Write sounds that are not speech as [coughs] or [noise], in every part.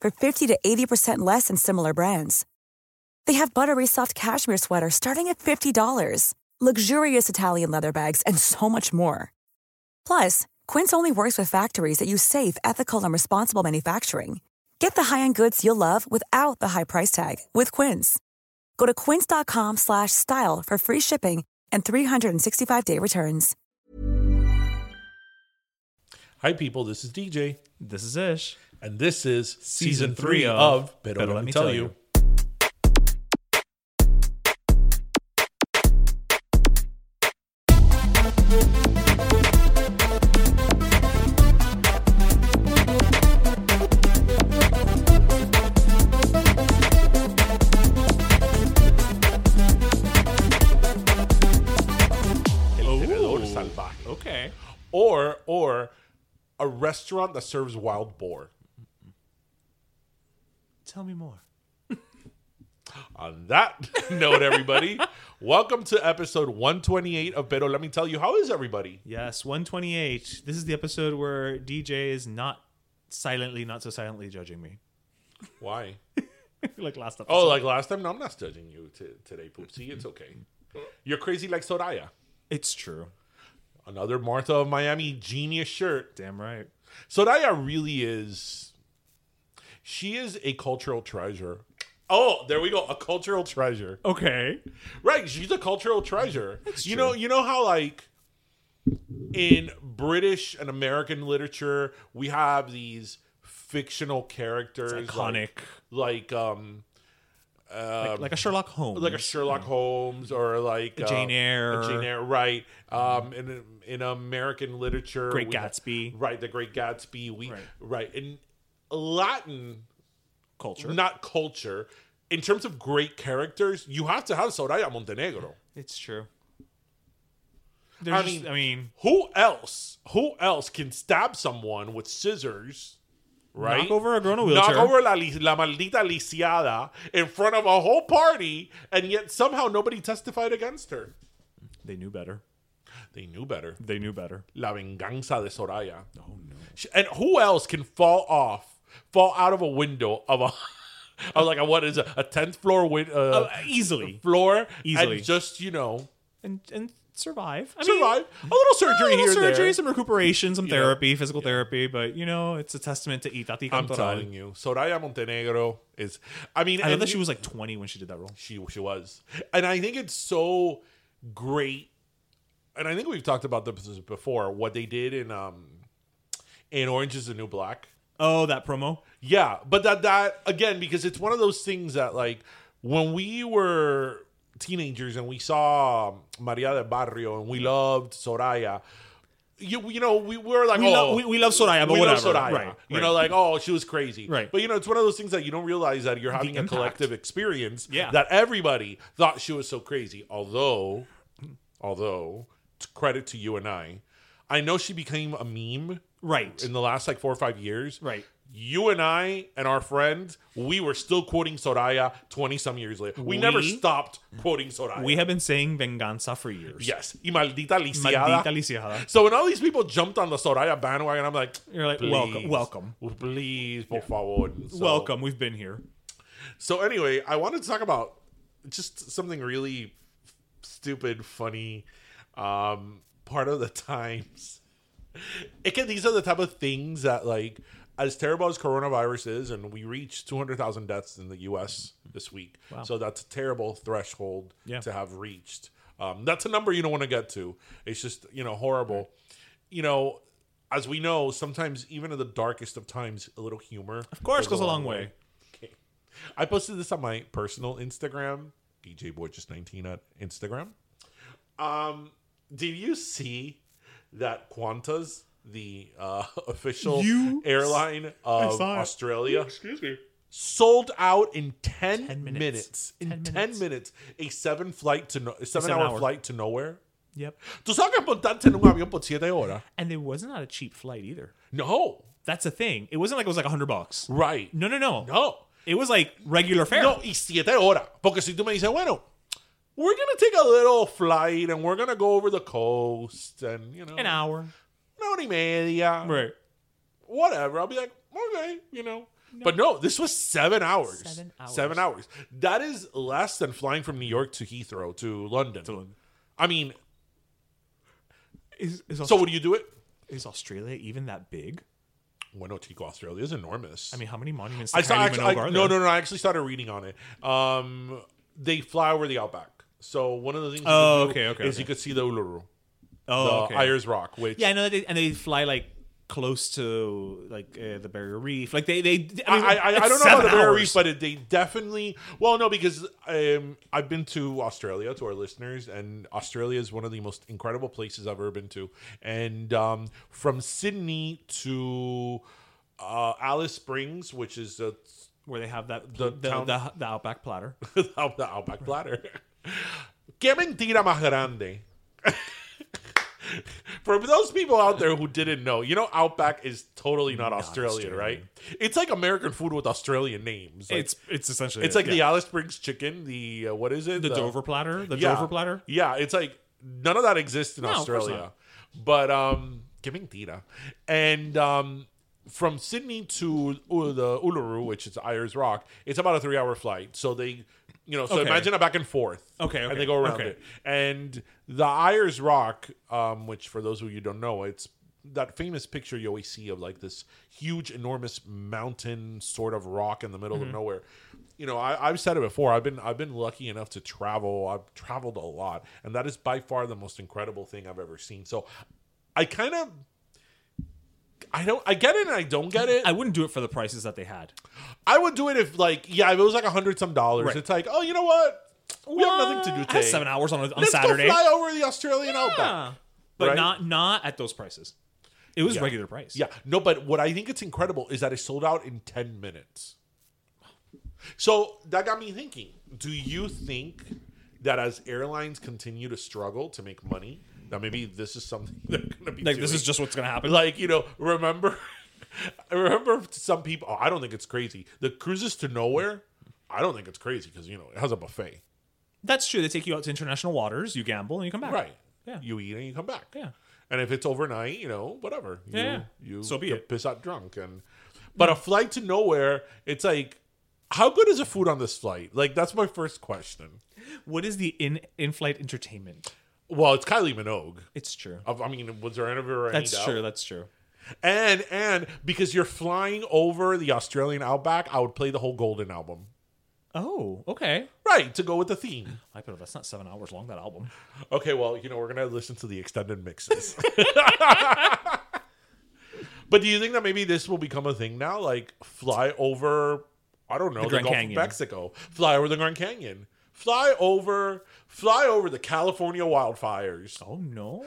for 50 to 80% less than similar brands. They have buttery soft cashmere sweaters starting at $50, luxurious Italian leather bags, and so much more. Plus, Quince only works with factories that use safe, ethical, and responsible manufacturing. Get the high-end goods you'll love without the high price tag with Quince. Go to quince.com slash style for free shipping and 365-day returns. Hi, people. This is DJ, This is Ish. And this is season, Season three three of, of Pero, Let Me Tell, You. El oh. Tenedor Salvaje. Okay. Or, or a restaurant that serves wild boar. Tell me more. [laughs] On that note, everybody, welcome to episode 128 of Pero Let Me Tell You. How is everybody? Yes, 128. This is the episode where DJ is not silently, not so silently judging me. Why? [laughs] like last oh, episode. Oh, like last time? No, I'm not judging you t- today, Poopsie. It's okay. [laughs] You're crazy like Soraya. it's true. Another Martha of Miami genius shirt. Damn right. Soraya really is. She is a cultural treasure. Oh, there we go. A cultural treasure. Okay. Right, she's a cultural treasure. you true. know, you know how like in British and American literature we have these fictional characters iconic. like, like um like, like a Sherlock Holmes. like a Sherlock Holmes or like uh, Jane Eyre. a Jane Eyre, right? Um, in in American literature, Great we have- Gatsby. right? The Great Gatsby, we Right. right in Latin, culture. not culture. In terms of great characters, you have to have Soraya Montenegro. It's true. There's I just- mean- I mean, Who else? Who else can stab someone with scissors? Right? Knock over a girl in a Knock over la, la maldita lisiada in front of a whole party, and yet somehow nobody testified against her. they knew better. They knew better. They knew better. La venganza de Soraya. Oh no! And who else can fall off, fall out of a window of a, [laughs] of like a what is a tenth floor win, uh, Uh, easily. floor, Easily. and just you know And and survive. I survive a little surgery a little here, surgery, there. some recuperation, some Yeah. therapy, physical therapy, but you know, it's a testament to Itati I'm telling you, Soraya Montenegro is. I mean, I love that she was like 20 when she did that role. she she was, and I think it's so great. And I think we've talked about this before. What they did in um in Orange Is the New Black. Oh, that promo. Yeah, but that that again because it's one of those things that like when we were teenagers and we saw Maria del Barrio and we loved Soraya. You, you know we were like We, oh love, we, we love Soraya, but we whatever. love Soraya. Right, You right. know, like, oh, she was crazy. Right. But, you know, it's one of those things that you don't realize that you're having a impact. collective experience Yeah. that everybody thought she was so crazy. Although, although, credit to you and I, I know she became a meme right. in the last like four or five years. Right. You and I and our friends, we were still quoting Soraya 20 some years later. We, never stopped quoting Soraya. We have been saying venganza for years. Yes. Y maldita lisiada. Maldita lisiada. So when all these people jumped on the Soraya bandwagon, I'm like, You're like, welcome, welcome. Please, por favor. So- Welcome. We've been here. So anyway, I wanted to talk about just something really stupid, funny. Um, part of the [laughs] times. [laughs] Again, these are the type of things that, like, as terrible as coronavirus is, and we reached 200,000 deaths in the U.S. this week. So that's a terrible threshold Yeah. to have reached. Um, that's a number you don't want to get to. It's just, you know, horrible. You know, as we know, sometimes even in the darkest of times, a little humor, of course, goes a long way. Okay. [laughs] I posted this on my personal Instagram, DJ Boy just 19 at Instagram. Um, did you see that Qantas, the uh, [laughs] official You- airline of. Australia, Excuse me. sold out in 10, 10 minutes. minutes. In 10 10 minutes. minutes. A seven flight to no, a seven, seven hour, hour. flight to nowhere. Yep. ¿Tú sabes que montarte en un avión por siete horas? And it was not a cheap flight either. No. That's the thing. It wasn't like it was like a hundred bucks. Right. No, no, no. No. It was like regular fare. No, y siete horas. Porque si tú me dices, bueno, we're going to take a little flight and we're going to go over the coast and, you know, An hour. y media. Right. Whatever. I'll be like, okay, you know. But no, this was seven hours. Seven hours. Seven hours. That is less than flying from New York to Heathrow to London. I mean, Is, is, so would you do it? is Australia even that big? Bueno, Chico, Australia is enormous. I mean, how many monuments I saw actually, I, no, no, no. I actually started reading on it. Um, they fly over the outback. So one of the things you Oh, could okay, okay, is okay. you could see the Uluru, Oh, the okay. Ayers Rock, which Yeah, I know that, they, and they fly like close to like uh, the Barrier Reef. Like they, they. I, mean, I, I, I don't know about the Barrier. Reef, but it, they definitely. Well, no, because um, I've been to Australia to our listeners, and Australia is one of the most incredible places I've ever been to. And um, from Sydney to uh, Alice Springs, which is the where they have that The the the, the, the outback platter. [laughs] the Outback Platter. ¿Qué mentira más grande? [laughs] For those people out there who didn't know, you know, Outback is totally not, Australian, Australian. right? It's like American food with Australian names. Like, it's it's essentially it's it, like the. Alice Springs chicken. The uh, what is it? the Dover platter, the yeah. Dover platter. Yeah, it's like none of that exists in No, Australia. But um, que mentira. And um, from Sydney to U- the Uluru, which is Ayers Rock, it's about a three-hour flight. So they, you know, so Okay. imagine a back and forth. Okay, and they go around okay. it. And the Ayers Rock, um, which for those of you who don't know, it's that famous picture you always see of like this huge, enormous mountain sort of rock in the middle Mm-hmm. of nowhere. You know, I, I've said it before. I've been I've been lucky enough to travel. I've traveled a lot, and that is by far the most incredible thing I've ever seen. So, I kind of, I don't, I get it and I don't get it. I wouldn't do it for the prices that they had. I would do it if like, yeah, if it was like a hundred some dollars. Right. It's like, oh, you know what? We have nothing to do I today. had seven hours on, a- on Let's Saturday. go fly over the Australian outback. But Right? not not at those prices. It was Yeah. regular price. Yeah, no, but what I think it's incredible is that it sold out in 10 minutes. So that got me thinking do you think that as airlines continue to struggle to make money, that maybe this is something [laughs] they're going to be Like this is just what's gonna happen. like, you know, remember, I [laughs] remember some people, oh, I don't think it's crazy. The cruises to nowhere, I don't think it's crazy because, you know, it has a buffet. That's true. They take you out to international waters, you gamble, and you come back. Right. Yeah. You eat and you come back. Yeah. And if it's overnight, you know, whatever. You, Yeah. You So be get it. piss out drunk. And but a flight to nowhere, it's like, how good is the food on this flight? Like that's my first question. What is the in in flight entertainment? Well, it's Kylie Minogue. It's true. I mean, was there ever any That's doubt? true. That's true. And and because you're flying over the Australian outback, I would play the whole Golden album. Oh, okay. Right, to go with the theme. I bet that's not seven hours long. That album. Okay, well, you know, we're gonna listen to the extended mixes. [laughs] [laughs] but do you think that maybe this will become a thing now? Like fly over I don't know, The the, Grand Gulf Canyon. of Mexico. Fly over the Grand Canyon. Fly over fly over the California wildfires. Oh no!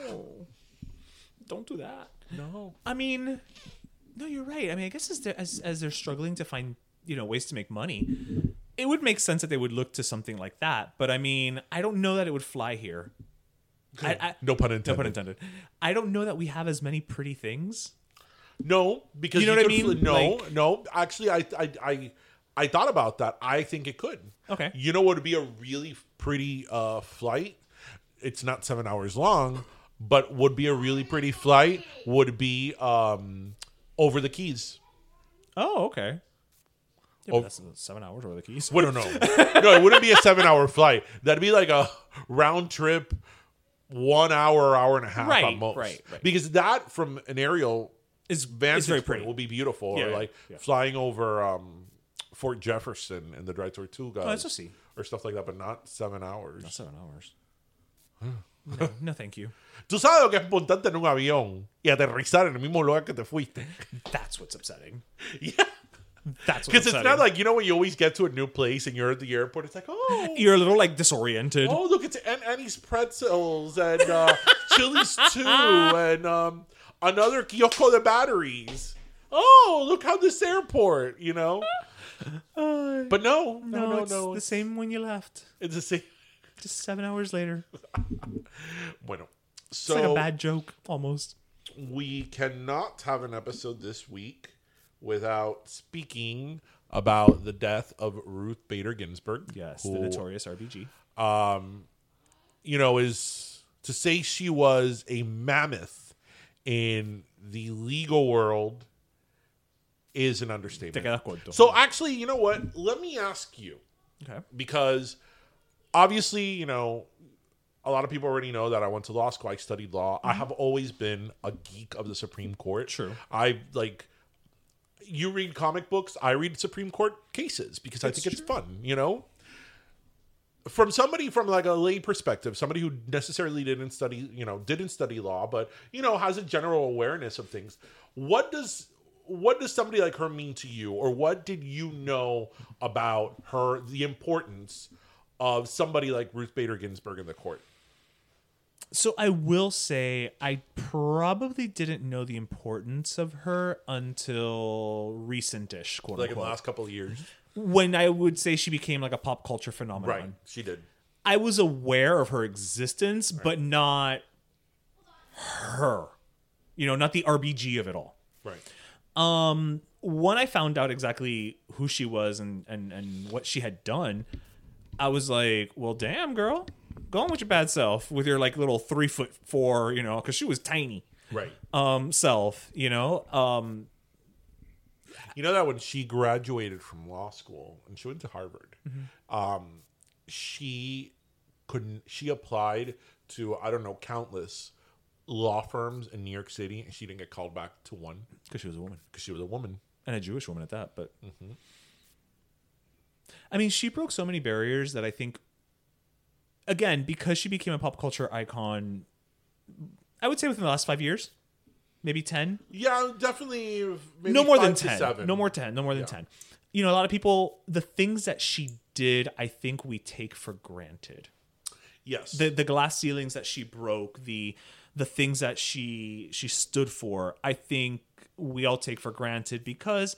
Don't do that. No. I mean, no, you're right. I mean, I guess as they're, as as they're struggling to find you know ways to make money, it would make sense that they would look to something like that. But I mean, I don't know that it would fly here. I, I, No pun intended. no pun intended. I don't know that we have as many pretty things. No, because You know what I mean? fl- no, Like- no. Actually, I, I, I, I thought about that. I think it could. Okay. You know what would be a really pretty uh, flight? It's not seven hours long, but would be a really pretty flight. Would be um, over the Keys. Oh, okay. Yeah, Oh. that's seven hours over the keys. We don't know. no, it wouldn't be a seven hour flight. That'd be like a round trip, one hour, hour and a half Right, at most. right, right. Because that from an aerial Is vantage very pretty. will be beautiful. Yeah, or like yeah. flying over um, Fort Jefferson and the Dry Tortuga. Oh, that's a C. Or stuff like that, but not seven hours. Not Seven hours. no, no, thank you. Tú sabes lo que es montarte en un avión y aterrizar en el mismo lugar que te fuiste. That's what's upsetting. [laughs] yeah. That's Because it's not like, you know, when you always get to a new place and you're at the airport, it's like, oh, you're a little like disoriented. oh, look, it's Auntie Anne's Pretzels and uh, [laughs] Chili's too, and um, another kiosco de batteries. Oh, look how this airport, you know. [laughs] but no, no, no, no, it's no. the same when you left. It's the same. [laughs] Just seven hours later. [laughs] Bueno, It's like a bad joke, almost. we cannot have an episode this week without speaking about the death of Ruth Bader Ginsburg. Yes, who, the notorious RBG. Um, you know, is to say she was a mammoth in the legal world is an Te understatement. quedas corto. So actually, you know what? Let me ask you okay. because obviously, you know, a lot of people already know that I went to law school. I studied law. I mm-hmm. have always been a geek of the Supreme Court. True. I like you read comic books, I read Supreme Court cases because I think it's fun, you know? From somebody from like a lay perspective, somebody who necessarily didn't study, you know, didn't study law, but you know, has a general awareness of things. What does what does somebody like her mean to you or what did you know about her the importance of somebody like Ruth Bader Ginsburg in the court? So I will say I probably didn't know the importance of her until recent-ish, quote Like in the last couple of years. when I would say she became like a pop culture phenomenon. Right. She did. I was aware of her existence, but not her. You know, not the RBG of it all. Right. Um, when I found out exactly who she was and and and what she had done, I was like, "Well, damn, girl, go on with your bad self with your like little three foot four, you know, because she was tiny, Right. um, self, you know, um, You know that when she graduated from law school and she went to Harvard, Mm-hmm. um, she couldn't. She applied to I don't know countless law firms in New York City, and she didn't get called back to one because she was a woman because she was a woman. and a Jewish woman at that. But mm-hmm. I mean, she broke so many barriers that I think, again, because she became a pop culture icon, I would say within the last five years, maybe ten. Yeah, definitely. Maybe no more than 10 Seven. no more 10 no more than 10 you know a lot of people the things that she did i think we take for granted Yes. the the glass ceilings that she broke the the things that she she stood for i think we all take for granted because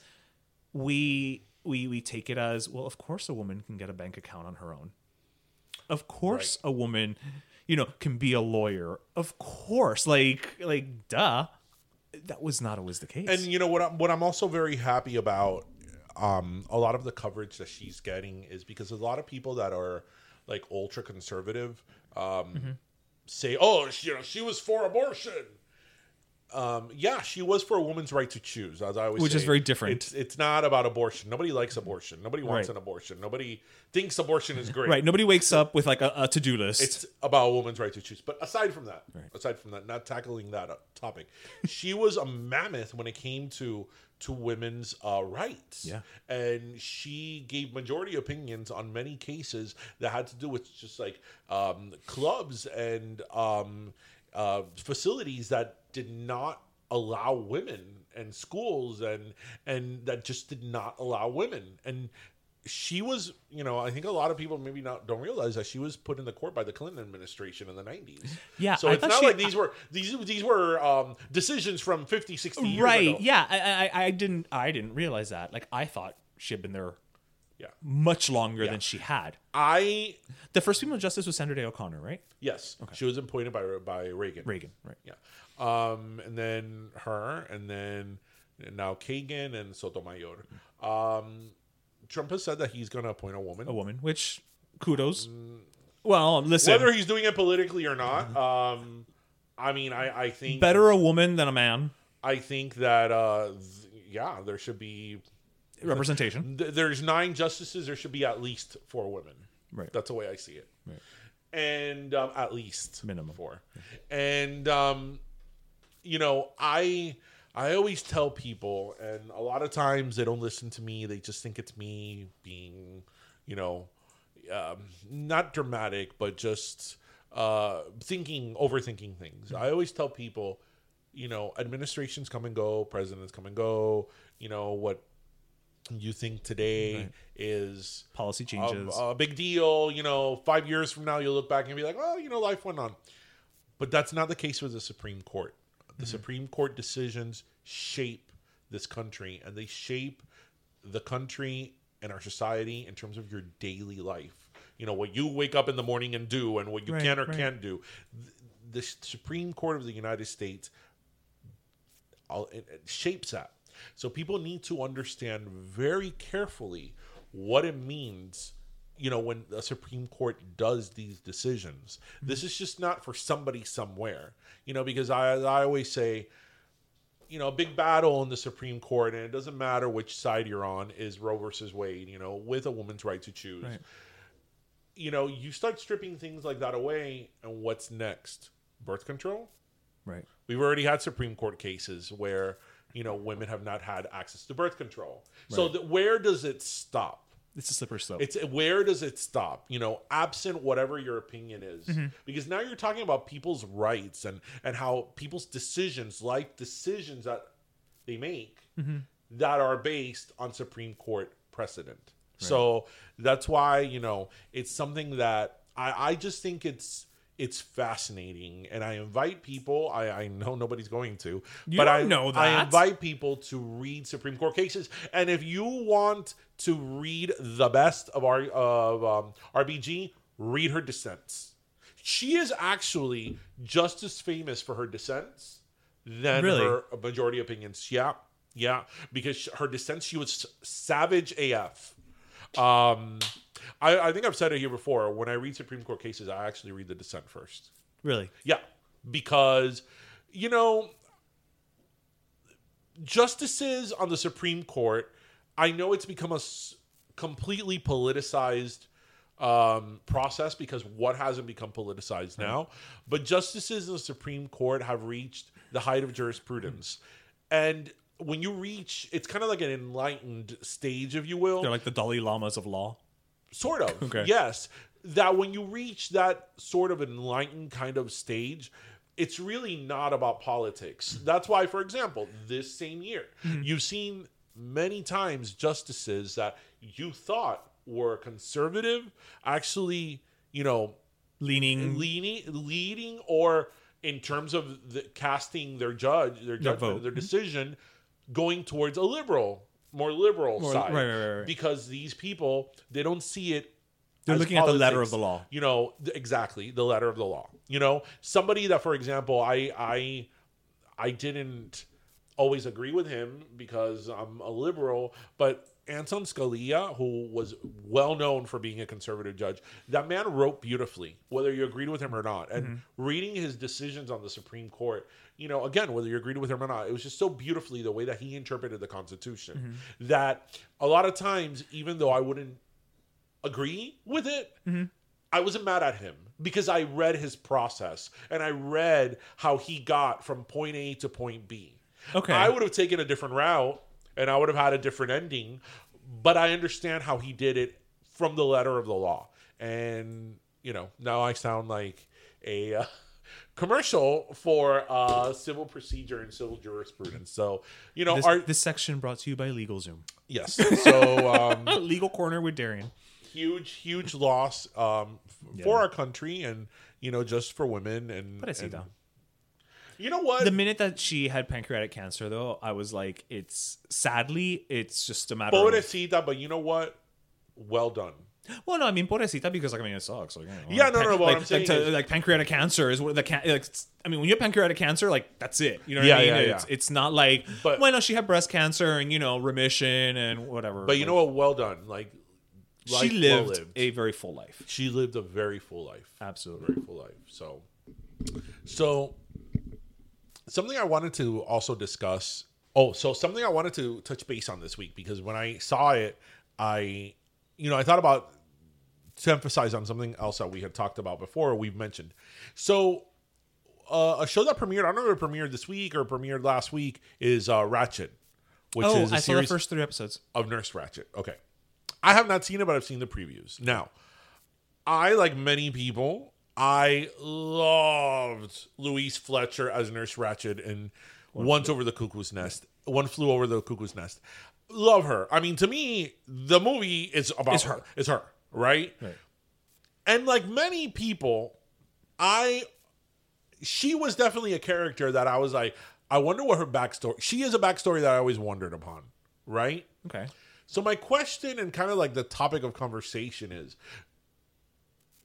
we we we take it as well of course a woman can get a bank account on her own of course a woman you know can be a lawyer of course like like duh that was not always the case And you know what? I'm, what I'm also very happy about. Um, a lot of the coverage that she's getting is because a lot of people that are like ultra conservative um, Mm-hmm. Say, "Oh, she, you know, she was for abortion." Um, yeah, she was for a woman's right to choose, as I always Which say. is very different. It's, it's not about abortion. Nobody likes abortion. Nobody wants Right. an abortion. Nobody thinks abortion is great. Right. Nobody wakes up with like a, a to do list. It's about a woman's right to choose. But aside from that, aside from that, not tackling that uh, topic, she was a mammoth when it came to to women's uh, rights. Yeah. and she gave majority opinions on many cases that had to do with just like um, clubs and um, uh, facilities that did not allow women and schools and and that just did not allow women and she was, you know, I think a lot of people maybe not don't realize that she was put in the court by the Clinton administration in the 90s. Yeah, So I it's not she- like these were these these were um, decisions from 50, 60 years right. Yeah. I, I I didn't I didn't realize that. Like I thought she had been there Yeah. much longer Yeah. than she had. I The first female justice was Sandra Day O'Connor, right? yes, Okay. she was appointed by by Reagan. Reagan, right? Yeah. Um, and then her, and then now Kagan and Sotomayor. Um, Trump has said that he's going to appoint a woman. A woman, which kudos. Well, listen, Whether he's doing it politically or not, um, I mean, I, I think better a woman than a man. I think that uh, th- yeah, there should be Representation. Th- There's nine justices. There should be at least four women. Right. That's the way I see it. And um, at least Minimum. four. And um, you know, I I always tell people, and a lot of times they don't listen to me. They just think it's me being, you know, um, not dramatic, but just uh, thinking, overthinking things. I always tell people, you know, administrations come and go, presidents come and go. You know what you think today is Policy a, changes. a big deal. You know, five years from now, you'll look back and be like, oh, you know, life went on. But that's not the case with the Supreme Court. The Supreme Court decisions shape this country and they shape the country and our society in terms of your daily life. You know, what you wake up in the morning and do and what you Right, can or right. can't do. Th- The Supreme Court of the United States all- it, it shapes that. So people need to understand very carefully what it means, you know, when the Supreme Court does these decisions. This is just not for somebody somewhere, you know, because I, I always say, you know, a big battle in the Supreme Court, and it doesn't matter which side you're on, is Roe versus Wade, you know, with a woman's right to choose. Right. You know, you start stripping things like that away, and what's next? Birth control? right. We've already had Supreme Court cases where you know women have not had access to birth control. So th- where does it stop? It's a slippery slope. It's where does it stop? You know, absent whatever your opinion is, mm-hmm. because now you're talking about people's rights and and how people's decisions, life decisions that they make, mm-hmm. that are based on Supreme Court precedent. So that's why you know it's something that I I just think it's it's fascinating. And i invite people i i know nobody's going to You but i know that. i invite people to read supreme court cases. And if you want to read the best of our of um, rbg read her dissents. She is actually just as famous for her dissents than Really? her majority opinions. Yeah. Yeah. Because her dissents she was savage af um I, I think I've said it here before. When I read Supreme Court cases, I actually read the dissent first. really. Yeah, because you know, justices on the Supreme Court. I know it's become a s- completely politicized um, process because what hasn't become politicized now? But justices in the Supreme Court have reached the height of jurisprudence, and when you reach, it's kind of like an enlightened stage, if you will They're like the Dalai Lamas of law. Sort of Okay. yes that when you reach that sort of enlightened kind of stage it's really not about politics that's why for example this same year hmm. you've seen many times justices that you thought were conservative actually you know Leaning. leaning leading or in terms of the, casting their judge their Their judgment vote. their hmm. decision going towards a liberal more liberal More- side right, right, right. because these people they don't see it They're as looking at the letter of the law. you know exactly the letter of the law you know somebody that for example i i i didn't always agree with him because i'm a liberal but Anton Scalia, who was well known for being a conservative judge, that man wrote beautifully, whether you agreed with him or not. And Mm-hmm. reading his decisions on the Supreme Court, you know, again, whether you agreed with him or not, it was just so beautifully the way that he interpreted the Constitution Mm-hmm. that a lot of times, even though I wouldn't agree with it, Mm-hmm. I wasn't mad at him because I read his process and I read how he got from point A to point B. Okay. I would have taken a different route and I would have had a different ending, but I understand how he did it from the letter of the law. And, you know, now I sound like a uh, commercial for uh, civil procedure and civil jurisprudence. So, you know, This, our, this section brought to you by LegalZoom. yes. So, um, [laughs] Legal Corner with Darian. huge, huge loss um, f- for our country and, you know, just for women. And, and you know what? The minute that she had pancreatic cancer, though, I was like, it's sadly, it's just a matter of. Pobrecita, but you know what? Well done. Well, no, I mean, pobrecita because, like, I mean, it sucks. Like, you know, Yeah, no, no, what like, I'm saying like, to- is- like pancreatic cancer is what the can. Like, I mean, when you have pancreatic cancer, like, that's it. You know what Yeah, I mean? yeah, it's, yeah. it's not like, But- well, no, she had breast cancer and, you know, remission and whatever. But you know what? Well done. Like, she life well lived, lived. a very full life. she lived a very full life. Absolutely. very full life. So, so something I wanted to also discuss Oh, so something I wanted to touch base on this week because when I saw it, I, you know, I thought about to emphasize on something else that we had talked about before. We've mentioned. So, uh, a show that premiered, I don't know if it premiered this week or premiered last week, is uh, Ratched, which oh, is a I saw the first three episodes. of Nurse Ratched. Okay. I have not seen it, but I've seen the previews. Now, I, like many people, I loved Louise Fletcher as Nurse Ratched in Once Over the Cuckoo's Nest. One Flew Over the Cuckoo's Nest. Love her. I mean, to me, the movie is about Is her. her. It's her, right? Right. And like many people, I she was definitely a character that I was like, I wonder what her backstory. She is a backstory that I always wondered upon, right? Okay. So my question and kind of like the topic of conversation is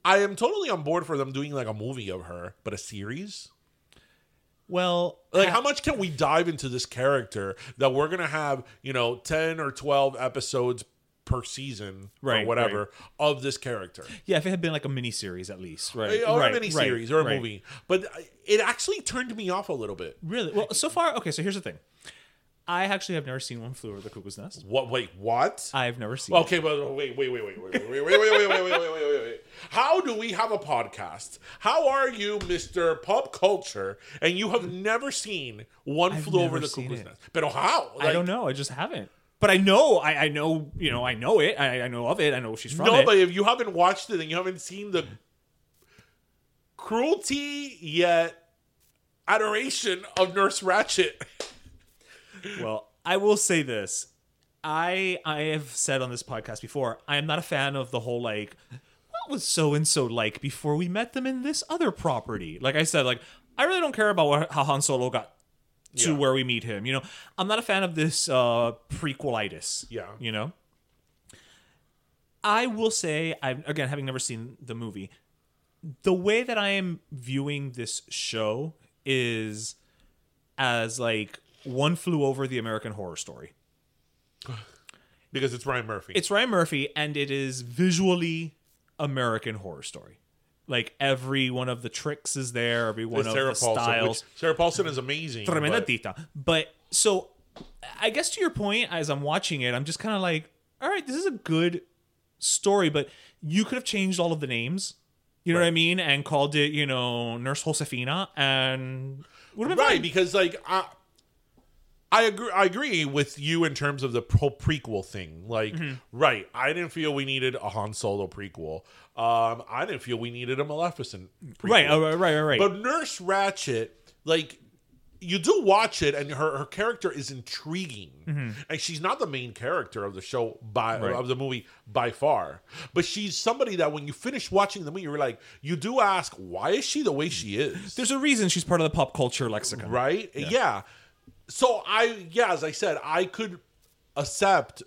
I am totally on board for them doing like a movie of her, but a series? Well, Like how much can we dive into this character that we're going to have, you know, 10 or 12 episodes per season Right, or whatever of this character? yeah, if it had been like a mini series at least, right? Or right, a mini right, series or a right. movie. But it actually turned me off a little bit. Really? Well, so far, okay. So here's the thing. I actually have never seen One Flew Over the Cuckoo's Nest. What wait, what? I've never seen. it. Okay, but wait, wait, wait, wait, wait, wait, wait, wait, wait, wait, wait, wait, wait, wait, wait. How do we have a podcast? How are you, Mister Pop Culture, and you have never seen One I've Flew Over the Cuckoo's it. Nest? But how? I don't know. I just haven't. But I know. I, I know. You know. I know it. I, I know of it. I know she's from No, it. but if you haven't watched it and you haven't seen the cruelty yet adoration of Nurse Ratched, [laughs] Well, I will say this. I I have said on this podcast before, I am not a fan of the whole like what was so and so like before we met them in this other property. Like I said, like I really don't care about what, how Han Solo got to Yeah. where we meet him. You know, I'm not a fan of this uh prequelitis. Yeah. You know? I will say, I've again having never seen the movie, the way that I am viewing this show is as like one flew over the American horror story. [sighs] because it's Ryan Murphy. It's Ryan Murphy and it is visually American horror story. Like every one of the tricks is there, every one of Sarah the Paulson. styles. Which Sarah Paulson is amazing. Tremenda but- tita. But so I guess to your point, as I'm watching it, I'm just kind of like, all right, this is a good story, but you could have changed all of the names. You know what I mean? And called it, you know, Nurse Josefina and would have been right fine. because like I, I agree. I agree with you in terms of the pro- prequel thing. Like, Mm-hmm. right? I didn't feel we needed a Han Solo prequel. Um, I didn't feel we needed a Maleficent. Prequel. Right, oh, right, right, right. But Nurse Ratched, like, you do watch it, and her her character is intriguing, and she's not the main character of the show by Mm-hmm. Right. of the movie by far. But she's somebody that when you finish watching the movie, you're like, you do ask, why is she the way she is? There's a reason she's part of the pop culture lexicon. right? Yeah. So I, yeah, as I said, I could accept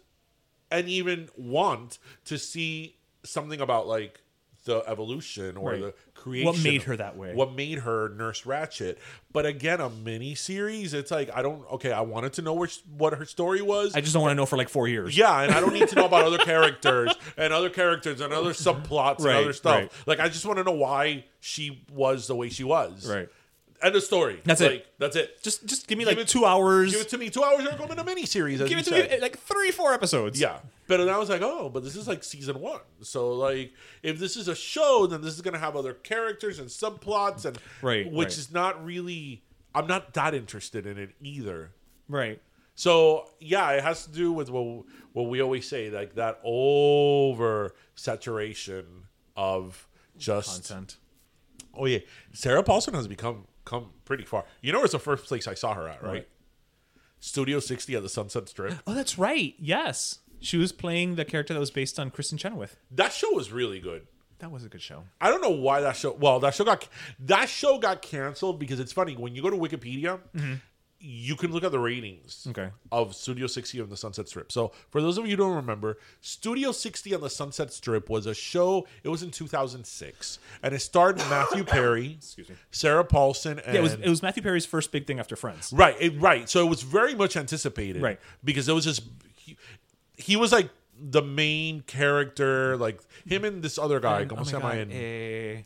and even want to see something about like the evolution or Right. the creation. What made her that way? What made her Nurse Ratched? But again, a mini series. It's like I don't. Okay, I wanted to know which what her story was. I just don't want to know for like four years. Yeah, and I don't need to know about other [laughs] characters and other characters and other subplots Right, and other stuff. right. Like I just want to know why she was the way she was. Right. End of story. That's it. That's it. Just just give me Give like it- two hours. Give it to me two hours or go in a mini series. Give it to said. me like three, four episodes. Yeah, but then I was like, oh, but this is like season one. So like, if this is a show, then this is gonna have other characters and subplots, and Right, which right. is not really. I'm not that interested in it either. Right. So yeah, it has to do with what what we always say, like that over saturation of just. Content. Oh yeah, Sarah Paulson has become come pretty far. You know, it's the first place I saw her at, right? Right. Studio 60 at the Sunset Strip. [gasps] Oh, that's right. Yes. She was playing the character that was based on Kristin Chenoweth. That show was really good. That was a good show. I don't know why that show. Well, that show got that show got canceled because it's funny when you go to Wikipedia, mm-hmm. You can look at the ratings Okay. of Studio 60 on the Sunset Strip. So for those of you who don't remember, Studio 60 on the Sunset Strip was a show. It was in 2006, and it starred Matthew [coughs] Perry, Excuse me. Sarah Paulson, and Yeah, it was it was Matthew Perry's first big thing after Friends. Right, it, right. So it was very much anticipated, Right. Because it was just he, he was like the main character, like him and this other guy. And- oh my God, eh,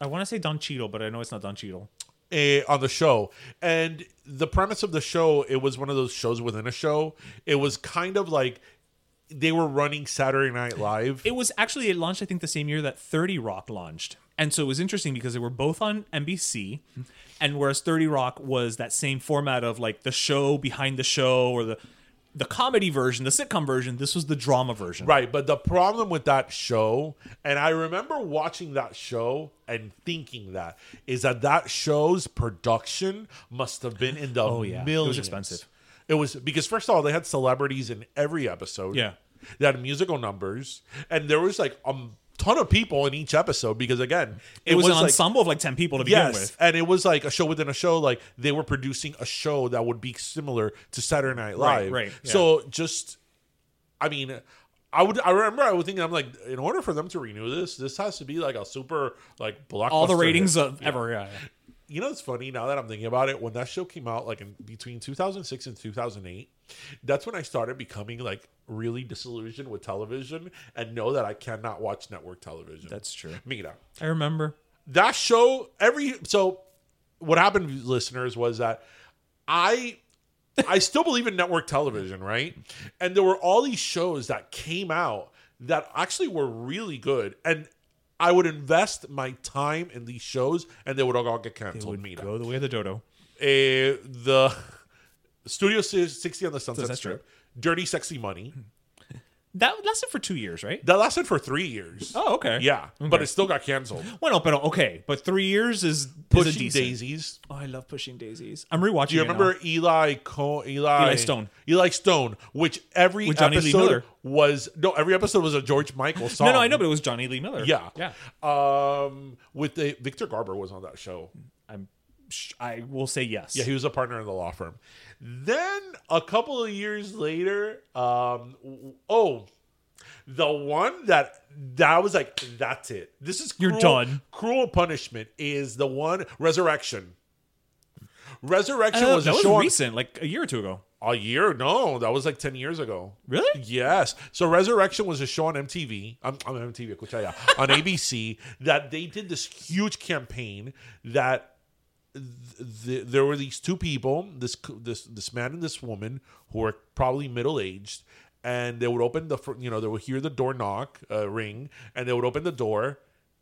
I want to say Don Cheadle, but I know it's not Don Cheadle. Eh, on the show. And the premise of the show, it was one of those shows within a show. It was kind of like they were running Saturday Night Live. It was actually it launched I think the same year that 30 Rock launched. And so it was interesting because they were both on NBC and whereas 30 Rock was that same format of like the show behind the show or the the comedy version, the sitcom version, this was the drama version. Right, but the problem with that show, and I remember watching that show and thinking that is that that show's production must have been in the Oh, yeah. It was expensive. It was because first of all, they had celebrities in every episode. Yeah. they had musical numbers, and there was like a ton of people in each episode because again, It, was, an like- ensemble of like 10 people to begin Yes, with. and it was like a show within a show. Like they were producing a show that would be similar to Saturday Night Live. right, yeah. So just, I mean, I would. I remember I would think I'm like, in order for them to renew this, this has to be like a super like blockbuster. All the ratings hit. of ever, yeah. Yeah. You know, it's funny now that I'm thinking about it. When that show came out, like in between 2006 and 2008, that's when I started becoming like really disillusioned with television and know that I cannot watch network television. That's true. Mira I remember. that show every so what happened listeners was that i i still believe in network television right and there were all these shows that came out that actually were really good and i would invest my time in these shows and they would all get It canceled would go the way of the dodo. Eh, the [laughs] studio 60 on the sunset Sunset strip dirty sexy money That lasted for two years, right? that lasted for three years Oh, okay. yeah but it still got canceled Well, no, but okay, but three years is is pushing decent. daisies Oh, I love pushing daisies. I'm rewatching. Do you it now. remember Eli Co- Eli Eli Stone. Eli Stone, which every With Jonny Lee episode Miller. was no, every episode was a George Michael song. No, no, I know, but it was Jonny Lee Miller. yeah, yeah. Um, with the Victor Garber was on that show. I'm. I will say yes. Yeah, he was a partner in the law firm. Then a couple of years later, um, oh, the one that that was like that's it. This is You're done. Cruel punishment is the one. Resurrection. Resurrection Uh, was that a was show on- recent, like a year or two ago. A year? No, that was like 10 years ago. Really? Yes. So Resurrection was a show on MTV. I'm, I'm MTV, ya, on [laughs] ABC that they did this huge campaign that th- th- there were these two people, this this this man and this woman who were probably middle aged, and they would open the fr- you know they would hear the door knock uh, ring, and they would open the door.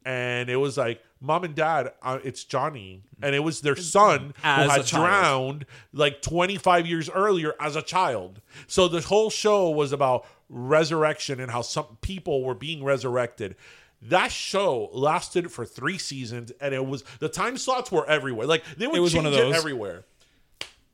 And it was like, mom and dad, uh, it's Johnny, and it was their son As who had drowned like 25 years earlier as a child. So the whole show was about resurrection and how some people were being resurrected. That show lasted for three seasons, and it was the time slots were everywhere. Like they would It was one change of it everywhere.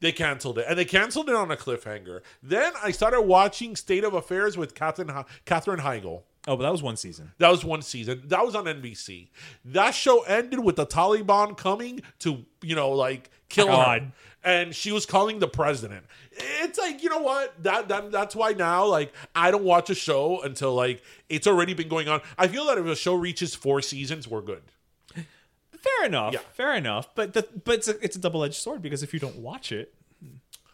They canceled it, and they canceled it on a cliffhanger. Then I started watching State of Affairs with Katherine He- Katherine Heigl. Oh, but that was one season. That was one season. That was on NBC. That show ended with the Taliban coming to, you know, like kill her. And she was calling the president. It's like, you know what? That, that that's why now, like, I don't watch a show until like it's already been going on. I feel that if a show reaches four seasons, we're good. Fair enough. Yeah. Fair enough. But the, but it's a, it's a double edged sword because if you don't watch it,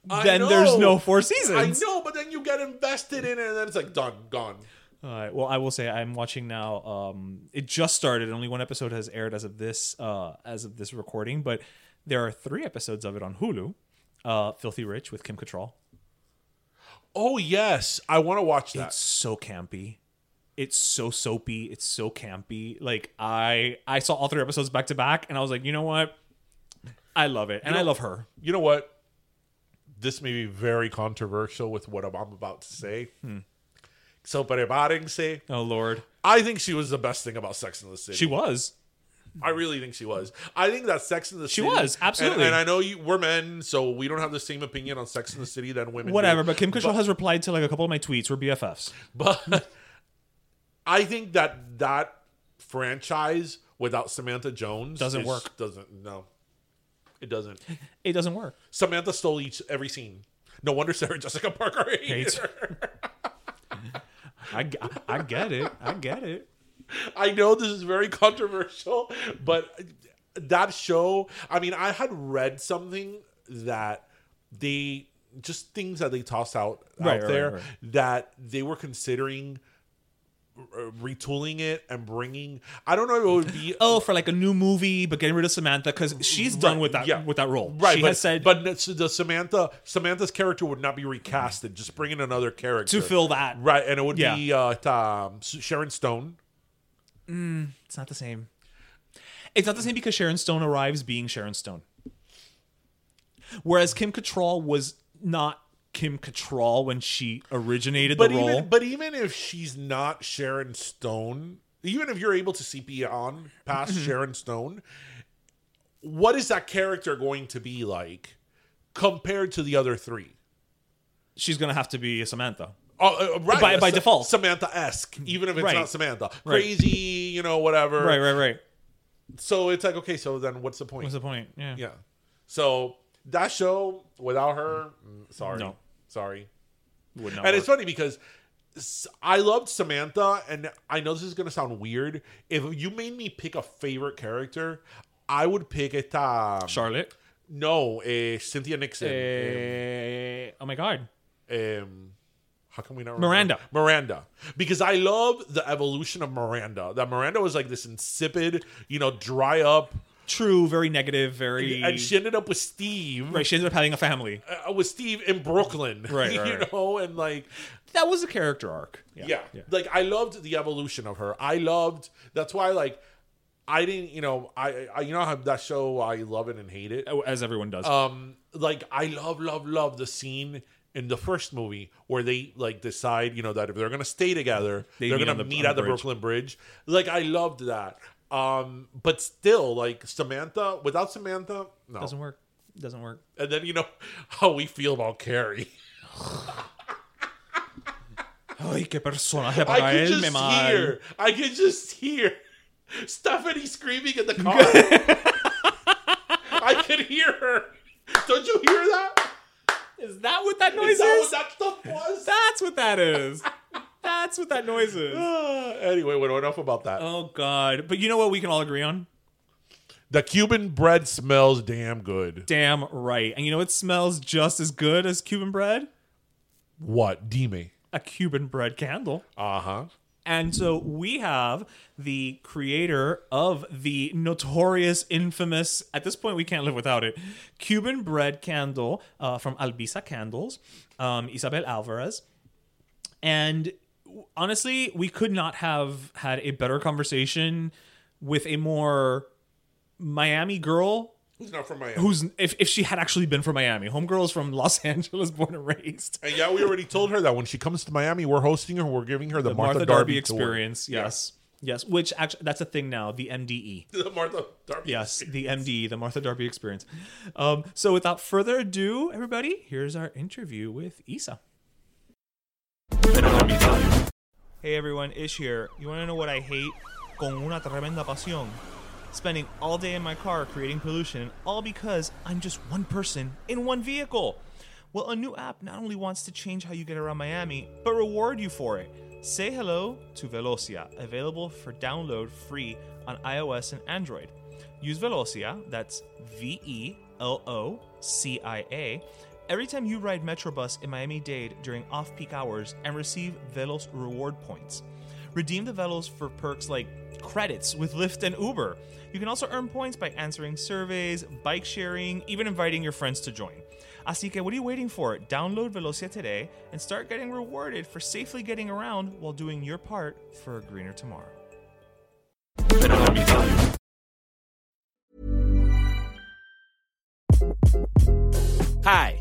I then know. there's no four seasons. I know, but then you get invested in it, and then it's like done, gone. All right. Well, I will say I'm watching now. Um, it just started. Only one episode has aired as of this uh, as of this recording, but there are three episodes of it on Hulu. Uh, Filthy Rich with Kim Cattrall. Oh yes, I want to watch that. It's so campy. It's so soapy. It's so campy. Like I I saw all three episodes back to back, and I was like, you know what? I love it, and I know- love her. you know what? This may be very controversial with what I'm about to say. Hmm. So, prepárense. Oh Lord, I think she was the best thing about Sex in the City. she was. I really think she was. I think that Sex in the She City. was, absolutely. And, and I know you, we're men, so we don't have the same opinion on Sex in the City that women. do. Whatever, but Kim Cattrall has replied to like a couple of my tweets. We're BFFs. But [laughs] I think that that franchise without Samantha Jones Doesn't is- work. Doesn't no, it doesn't. It doesn't work. Samantha stole each every scene. No wonder Sarah Jessica Parker hates Hates her. [laughs] I, g- I get it. I get it. [laughs] I know this is very controversial, but that show, I mean, I had read something that they just things that they tossed out Right, out right, there right. that they were considering retooling it and bringing. I don't know if it would be. [laughs] Oh, for like a new movie, but getting rid of Samantha because she's done with that yeah. with that role. Right, she but, has said but the Samantha Samantha's character would not be recasted. Just bring in another character to fill that. Right, and it would Yeah. be uh, Sharon Stone. It's not the same. It's not the same because Sharon Stone arrives being Sharon Stone. Whereas Kim Cattrall was not Kim Cattrall when she originated But the role. even but even if she's not Sharon Stone, even if you're able to see beyond past Mm-hmm. Sharon Stone, what is that character going to be like compared to the other three? she's gonna have to be Samantha. Oh, uh, right. By- by default. Samantha esque, even if it's Right. not Samantha, Right. crazy, you know, whatever. Right, right, right. So it's like, okay, so then what's the point? What's the point? Yeah. Yeah. So that show without her, mm, sorry, No. sorry. Would not and it's work. funny because s- I loved Samantha, and I know this is gonna sound weird. If you made me pick a favorite character, I would pick it. Um, Charlotte. no, uh, Cynthia Nixon. Eh, oh my god. um, how can we not remember? Miranda. Miranda. Because I love the evolution of Miranda. That Miranda was like this insipid, you know, dry up, True, very negative, very and she ended up with Steve. Right, she ended up having a family. uh, with Steve in Brooklyn, Right, [laughs] you right, know, and like, That was a character arc. yeah. like I loved the evolution of her. I loved. That's why, like, I didn't, you know, I, I, you know, how that show, I love it and hate it. As everyone does. Um, like I love, love, love the scene in the first movie where they like decide, you know, that if they're gonna stay together, They are meet gonna the- meet at the the. Brooklyn Bridge. Like I loved that. Um, but still, like Samantha, without Samantha, no. Doesn't work. Doesn't work. And then you know [laughs] how we feel about Carrie. Ay, qué personaje [laughs] I can just mal. hear. I can just hear [laughs] Stephanie screaming in the car. I can hear her. Don't you hear that? Is that what that noise Is is? that what that stuff was? That's what that is. [laughs] That's what that noise is. Uh, anyway, well, enough about that. Oh god. But you know what we can all agree on? The Cuban bread smells damn good. Damn right. And you know what smells just as good as Cuban bread? What? Dime. A Cuban bread candle. Uh huh. And so we have the creator of the notorious, infamous, at this point we can't live without it, Cuban bread candle uh, from Albisa Candles, um, Isabel Alvarez. And honestly, we could not have had a better conversation with a more Miami girl Who's not from Miami? who's, if, if she had actually been from Miami. Homegirl is from Los [laughs] Angeles, born and raised. and yeah, we already told her that when she comes to Miami, we're hosting her. We're giving her the, The Martha, Martha, Darby, Darby, tour. experience. Yes. Yes. Which actually, that's a thing now, the MDE. [laughs] The Martha Darby. Yes, the MDE, the Martha Darby experience. Um, so without further ado, everybody, here's our interview with Isa. Hey everyone, Ish here. You want to know what I hate? Con una tremenda pasión. Spending all day in my car creating pollution, all because I'm just one person in one vehicle. Well, a new app not only wants to change how you get around Miami, but reward you for it. Say hello to Velocia, available for download free on iOS and Android. Use Velocia, that's V E L O C I A, every time you ride Metrobus in Miami Dade during off peak hours and receive Velos reward points. Redeem the Velos for perks like credits with Lyft and Uber. You can also earn points by answering surveys, bike sharing, even inviting your friends to join. Así que what are you waiting for? Download Velocia today and start getting rewarded for safely getting around while doing your part for a greener tomorrow. Hi,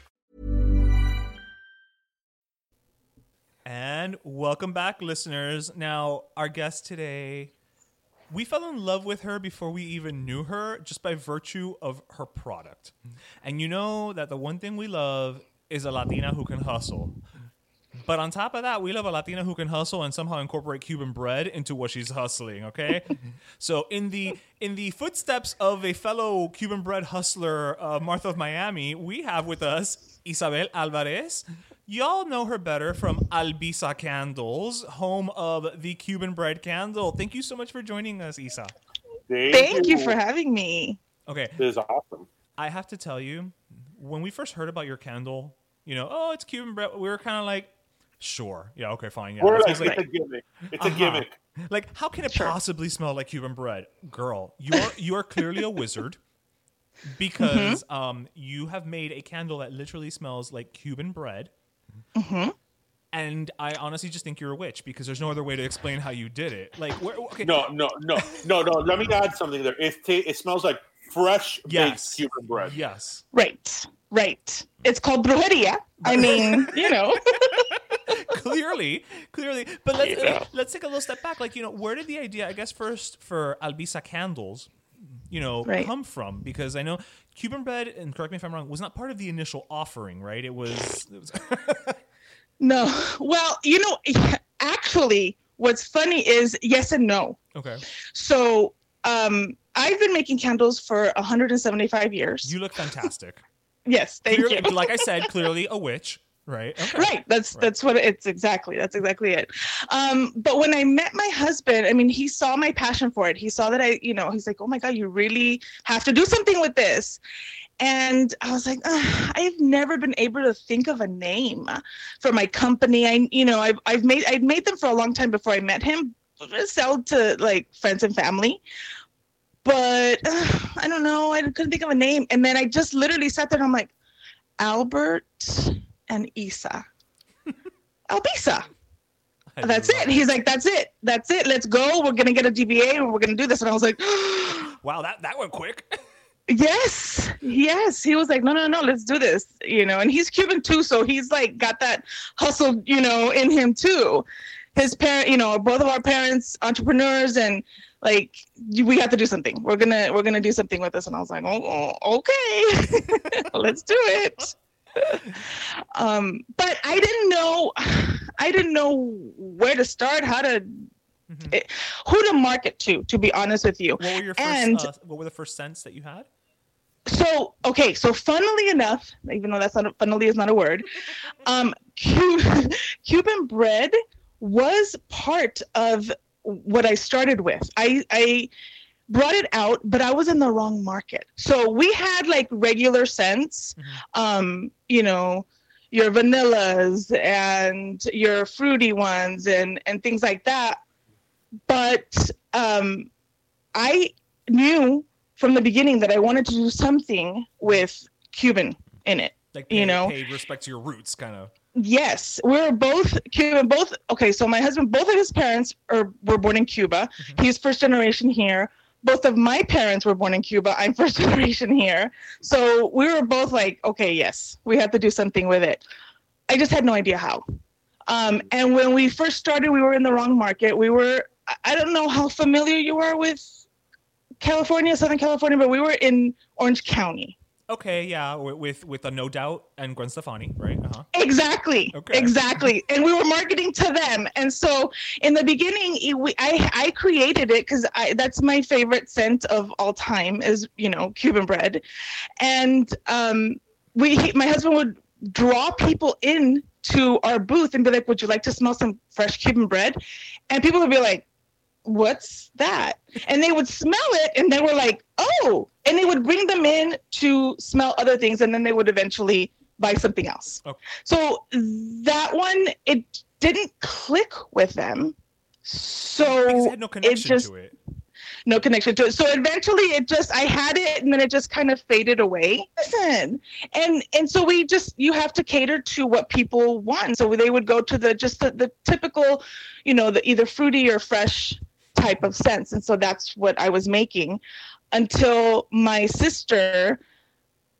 And welcome back, listeners. Now, our guest today, we fell in love with her before we even knew her just by virtue of her product. And you know that the one thing we love is a Latina who can hustle. But on top of that, we love a Latina who can hustle and somehow incorporate Cuban bread into what she's hustling. Okay, [laughs] so in the in the footsteps of a fellow Cuban bread hustler, uh, Martha of Miami, we have with us Isabel Alvarez. Y'all know her better from Albisa Candles, home of the Cuban bread candle. Thank you so much for joining us, Isa. Thank you for having me. Okay, This is awesome. I have to tell you, when we first heard about your candle, you know, oh, it's Cuban bread. We were kind of like, sure, yeah, okay, fine, yeah. We're like, smells it's a gimmick. It's a Uh-huh. gimmick. Like, how can it possibly smell like Cuban bread, girl? You are you are clearly a [laughs] wizard because Mm-hmm. um you have made a candle that literally smells like Cuban bread. Mm-hmm. And I honestly just think you're a witch because there's no other way to explain how you did it. Like, where, okay, No, no, no, no, no. Let me add something there. It ta- it smells like fresh Yes. baked Cuban bread. yes, Right, right. It's called brujeria. I mean, [laughs] you know. [laughs] clearly, clearly. But let's Yeah. let's take a little step back. Like, you know, where did the idea? I guess first for Albisa candles, you know, Right. come from? Because I know Cuban bread, and correct me if I'm wrong, was not part of the initial offering, right? It was. It was [laughs] No. Well, you know, [laughs] actually, what's funny is yes and no. okay. So, um, I've been making candles for 175 years. You look fantastic. [laughs] yes, thank Clearly, you. like I said, clearly a witch, right? Okay. Right. That's that's what it's exactly. That's exactly it. Um, but when I met my husband, I mean, he saw my passion for it. He saw that I, you know, he's like, "Oh my God, you really have to do something with this." And I was like, I've never been able to think of a name for my company. I, you know, I've I've made I've made them for a long time before I met him, sell to like friends and family. But uh, I don't know. I couldn't think of a name. And then I just literally sat there and I'm like, Albert and Isa. [laughs] Albisa. That's it. He's like, that's it. That's it. Let's go. We're gonna get a DBA and we're gonna do this. And I was like, [gasps] Wow, that that went quick. [laughs] yes, yes. He was like, no, no, no, let's do this. You know, and he's Cuban too, so he's like got that hustle, you know, in him too. His parent, you know, both of our parents entrepreneurs, and like we have to do something. We're gonna we're gonna do something with this. And I was like, oh, oh, okay, [laughs] let's do it. [laughs] um, but I didn't know, [sighs] I didn't know where to start, how to, eh, who to market to. To be honest with you, What were your first? and uh, what were the first scents that you had? so okay so funnily enough even though that's not a, funnily is not a word [laughs] um Cu- [laughs] cuban bread was part of what i started with i i brought it out but i was in the wrong market so we had like regular scents um you know your vanillas and your fruity ones and and things like that but um i knew from the beginning that I wanted to do something with Cuban in it. Like You know? paid respect to your roots, kind of. Yes, we're both Cuban. Both okay. So my husband, both of his parents are were born in Cuba. He's first generation here. Both of my parents were born in Cuba. I'm first [laughs] generation here. So we were both like, okay, yes, we have to do something with it. I just had no idea how. Um, and when we first started, we were in the wrong market. We were, I- don't know how familiar you are with California, Southern California, but we were in Orange County. Okay, yeah, wi- with with a no doubt and Gwen Stefani, right? Uh-huh. Exactly. Okay. Exactly. And we were marketing to them. And so in the beginning, it- we, I I created it because I that's my favorite scent of all time is you know Cuban bread, and um we my husband would draw people in to our booth and be like, "Would you like to smell some fresh Cuban bread?" And people would be like, what's that? And they would smell it and they were like, oh, they would bring them in to smell other things and then they would eventually buy something else. Okay. So that one, it didn't click with them. So it no connection just, to it. no connection to it. So eventually it just I had it and then it just kind of faded away. Listen. And and so we just you have to cater to what people want. So they would go to the just the, the typical, you know, the either fruity or fresh type of sense. And so that's what I was making until my sister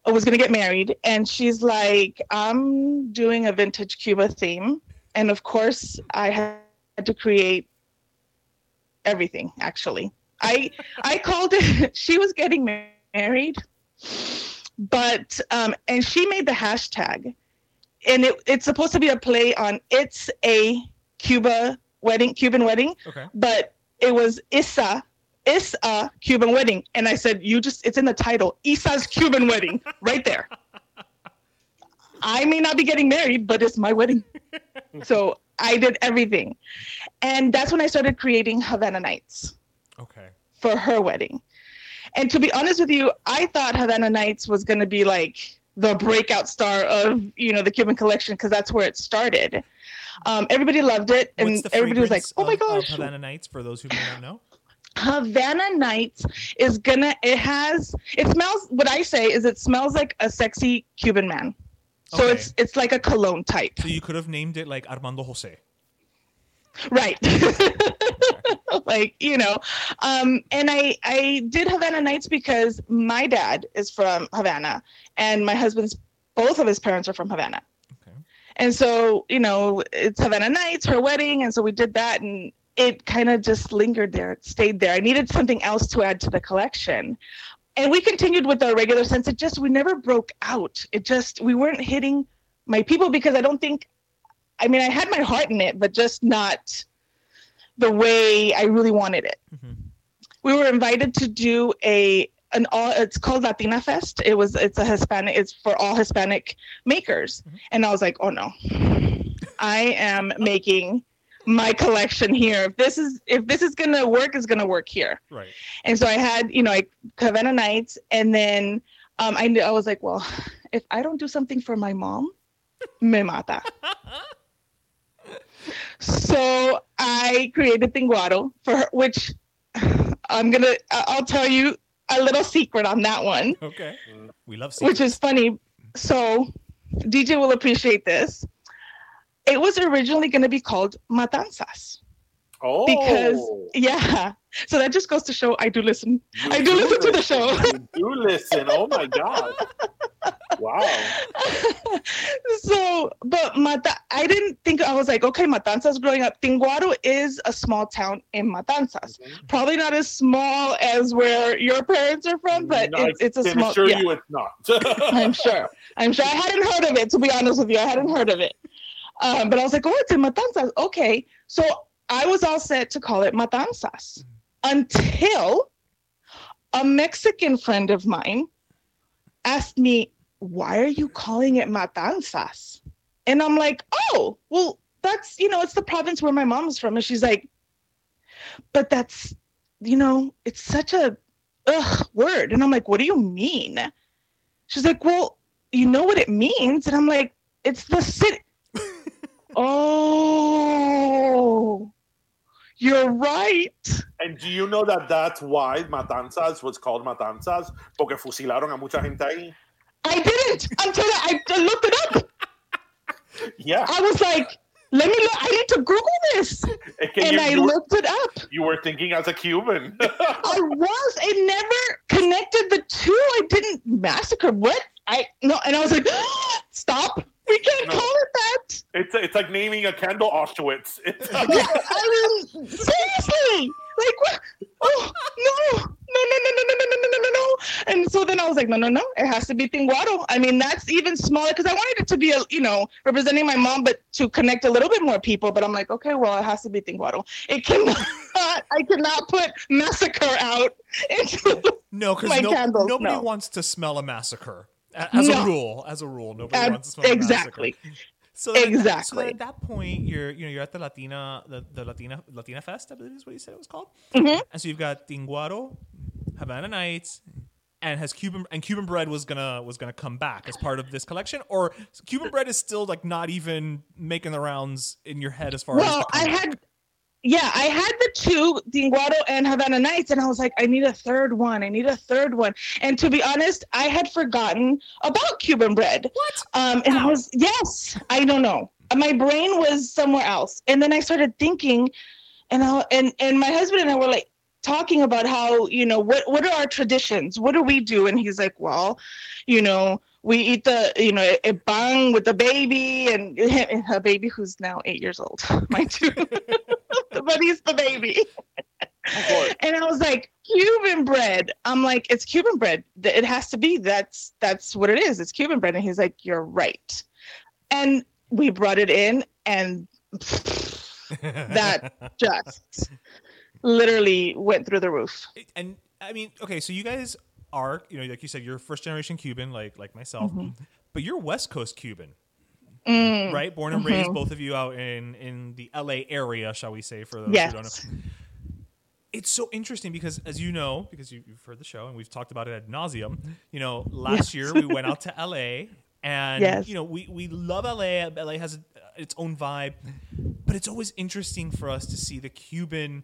was going to get married. And she's like, I'm doing a vintage Cuba theme. And of course, I had to create everything actually. I I called it [laughs] she was getting married but um and she made the hashtag and it, it's supposed to be a play on it's a Cuba wedding Cuban wedding Okay. but it was Issa it's a Cuban wedding and I said you just it's in the title Issa's Cuban wedding right there I may not be getting married but it's my wedding [laughs] so I did everything and that's when I started creating Havana Nights Okay. for her wedding. And to be honest with you, I thought Havana Nights was going to be like the breakout star of you know the Cuban collection because that's where it started. Um, everybody loved it, and everybody was like, "Oh my of- of gosh!" Havana Nights for those who not know. Havana Nights is gonna. It has. It smells. What I say is, it smells like a sexy Cuban man. So Okay. it's it's like a cologne type, So you could have named it like Armando Jose. right? [laughs] like you know, um, and I I did Havana Nights because my dad is from Havana, and my husband's both of his parents are from Havana. And so, you know, it's Havana Nights, her wedding, and so we did that, and it kind of just lingered there, it stayed there. I needed something else to add to the collection, and we continued with our regular sense. It just we never broke out. It just we weren't hitting my people because I don't think, I mean, I had my heart in it, but just not the way I really wanted it. Mhm. We were invited to do a an all it's called Latina Fest. It was it's a Hispanic it's for all Hispanic makers. And I was like, "Oh no. I am making my collection here. If this is if this is going to work, it's going to work here." Right. And so I had, you know, like Havana Nights, and then um, I knew I was like, well, if I don't do something for my mom, [laughs] me mata. so I created Tinguaro for her, which I'm gonna I'll tell you a little secret on that one Okay. We love which is funny. So, DJ will appreciate this. It was originally going to be called Matanzas Oh, because, yeah. So that just goes to show I do listen. you I do listen to the show. You do listen. Oh my god! [laughs] Wow. [laughs] so, but Mata, I didn't think I was like, okay, Matanzas growing up. Tinguaro is a small town in Matanzas. Mm-hmm. Probably not as small as where your parents are from, but No, it's, it's a small. assure yeah. you it's not. [laughs] [laughs] I'm sure. I'm sure. I hadn't heard of it, to be honest with you. I hadn't heard of it. Um, but I was like, oh, it's in Matanzas. Okay. So I was all set to call it Matanzas until a Mexican friend of mine asked me, why are you calling it Matanzas? And I'm like, oh, well, that's, you know, it's the province where my mom is from. And she's like, but that's, you know, it's such a ugh word. And I'm like, what do you mean? She's like, well, you know what it means? And I'm like, it's the city. [laughs] oh, you're right. And do you know that that's why Matanzas was called Matanzas? Porque fusilaron a mucha gente ahí. I didn't until I, I looked it up. Yeah. I was like, let me look. I need to Google this. Es And you, I you, were, looked it up. you were thinking as a Cuban. [laughs] I was. It never connected the two. I didn't massacre. What? I no. And I was like, [gasps] stop. We can't No. call it that. It's it's like naming a candle Auschwitz. Yeah, I mean, seriously, like what? Oh no, no, no, no, no, no, no, no, no, no, no. And so then I was like, no, no, no, it has to be Tinguaro. I mean, that's even smaller because I wanted it to be a, you know, representing my mom, but to connect a little bit more people. But I'm like, okay, well, it has to be Tinguaro. It cannot. I cannot put massacre out into. No, because no, candles, nobody no. wants to smell a massacre. A- As a rule, as a rule, nobody Ab- wants to smell a massacre. exactly. So at that- so at that point, you're you know you're at the Latina the, the Latina Latina Fest, I believe is what you said it was called. Mhm. And so you've got Tinguaro, Havana Nights, and has Cuban and Cuban bread was gonna was gonna come back as part of this collection, or Cuban bread is still like not even making the rounds in your head as far as Well, I had, yeah, I had the two, Tinguaro and Havana Nights, and I was like, I need a third one. I need a third one. And to be honest, I had forgotten about Cuban bread. What? Um, and I was, yes, I don't know. My brain was somewhere else. And then I started thinking, and I, and and my husband and I were like talking about how you know what what are our traditions? What do we do? And he's like, well, you know, we eat the you know a bang with the baby and a baby who's now eight years old, [laughs] my two [laughs] but he's the baby. and I was like, Cuban bread. I'm like, it's Cuban bread. It has to be. That's that's what it is. It's Cuban bread. And he's like, you're right. And we brought it in, and [laughs] that just literally went through the roof. And I mean, okay, so you guys are, you know, like you said, you're first generation Cuban, like like myself, Mhm. but you're West Coast Cuban. Mm, right? Born and mhm. raised, both of you out in in the LA area, shall we say? For those Yes. who don't know, it's so interesting because, as you know, because you, you've heard the show and we've talked about it ad nauseum. You know, last Yes. year we went out to LA, and Yes. you know, we we love LA. LA has its own vibe, but it's always interesting for us to see the Cuban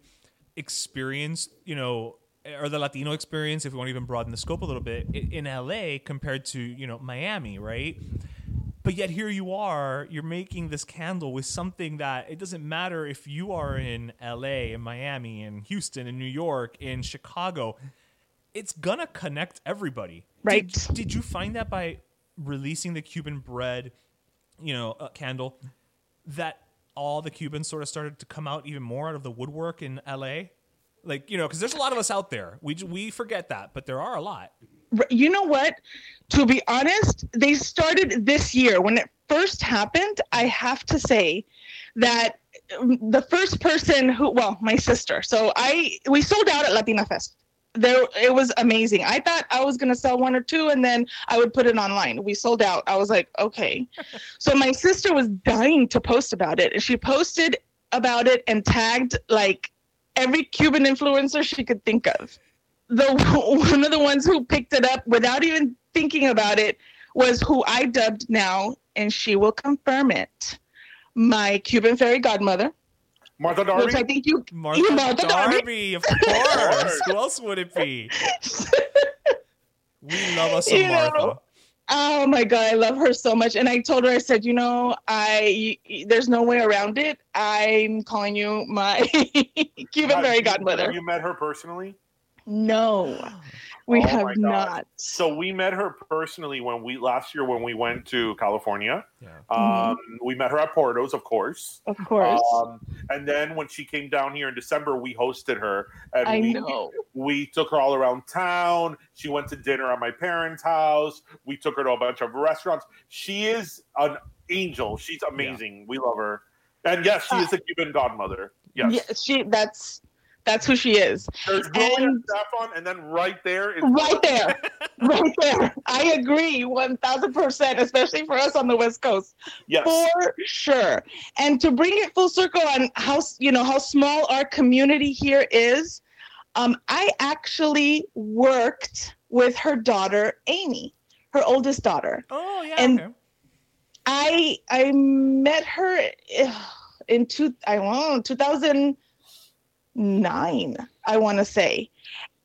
experience. You know. Or the Latino experience, if we want to even broaden the scope a little bit, in LA compared to you know Miami, right? but yet here you are you're making this candle with something that it doesn't matter if you are in LA in Miami in Houston in New York in Chicago it's gonna connect everybody Right. did, did you find that by releasing the Cuban bread you know uh, candle that all the Cubans sort of started to come out even more out of the woodwork in LA like you know because there's a lot of us out there. We we forget that but there are a lot. You know what? To be honest they started this year. When it first happened i have to say that um, the first person who well my sister. So i we sold out at latina fest. There it was amazing. I thought i was going to sell one or two and then i would put it online. We sold out. I was like okay. [laughs] So my sister was dying to post about it. And she posted about it and tagged like every cuban influencer she could think of the [laughs] one of the ones who picked it up without even thinking about it was who I dubbed now, and she will confirm it. My Cuban fairy godmother, Martha which I think you, Martha, you Martha Darby. Darby, of course. [laughs] Who else would it be? [laughs] We love us some You know, Martha. Oh my god, I love her so much. And I told her, I said, you know, I there's no way around it. I'm calling you my [laughs] Cuban Have fairy you- godmother. Have you met her personally? No, we Oh have not. So we met her personally when we last year when we went to California. Yeah. Mm-hmm. Um, We met her at Porto's, of course. Of course. Um, and then when she came down here in December, we hosted her, and I we know. we took her all around town. She went to dinner at my parents' house. We took her to a bunch of restaurants. She is an angel. She's amazing. We love her. And yes, she is a Cuban godmother. Yes. Uh, Yeah, she that's that's who she is. There's and, and then right there is right there, [laughs] right there. I agree one thousand percent, especially for us on the West Coast, yes. for sure. And to bring it full circle on how you know how small our community here is, um, I actually worked with her daughter Amy, her oldest daughter. Oh yeah, and okay. I I met her eh, in two I don't 2000 nine, I want to say.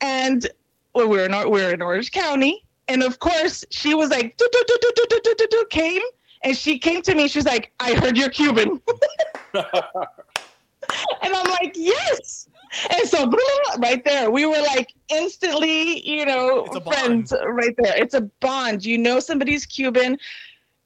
And well, we're in, we're in Orange County. And of course, she was like, do, do, do, do, do, do, do, do, came. And she came to me. She's like, I heard you're Cuban. [laughs] and I'm like, yes. And so, right there, we were like instantly, you know, friends right there. It's a bond. You know, somebody's Cuban,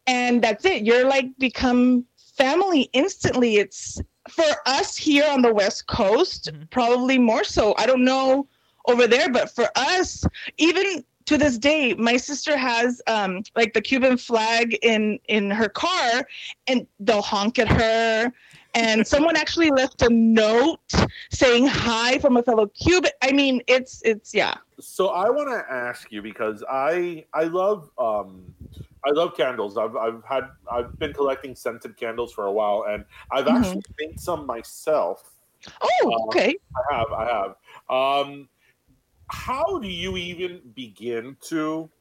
and that's it. You're like become family instantly. It's for us here on the West Coast, Mhm. probably more so. I don't know over there, but for us, even to this day, my sister has um, like the Cuban flag in in her car, and they'll honk at her. And [laughs] someone actually left a note saying hi from a fellow Cuban. I mean, it's it's yeah. So I want to ask you because I I love um I love candles. I've I've had I've been collecting scented candles for a while, and I've Mhm. actually made some myself. Oh, Uh, okay. I have I have. Um, how do you even begin to?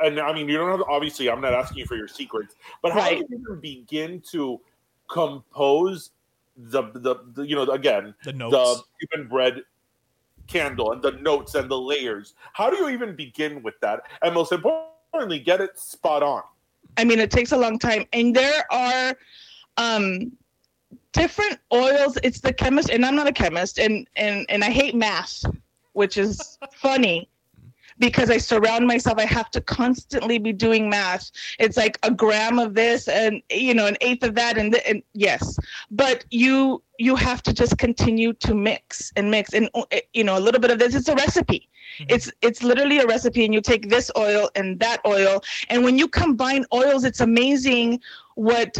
And I mean, you don't have obviously. I'm not asking you for your secrets, but how Right. do you even begin to compose the the, the you know again The the notes. Cuban bread candle and the notes and the layers. How do you even begin with that? And most importantly, get it spot on. I mean, it takes a long time, and there are um, different oils. It's the chemist, and I'm not a chemist, and and and I hate math, which is funny because I surround myself. I have to constantly be doing math. It's like a gram of this, and you know, an eighth of that, and, th- and yes, but you you have to just continue to mix and mix, and uh, you know, a little bit of this. It's a recipe. It's it's literally a recipe, and you take this oil and that oil, and when you combine oils, it's amazing what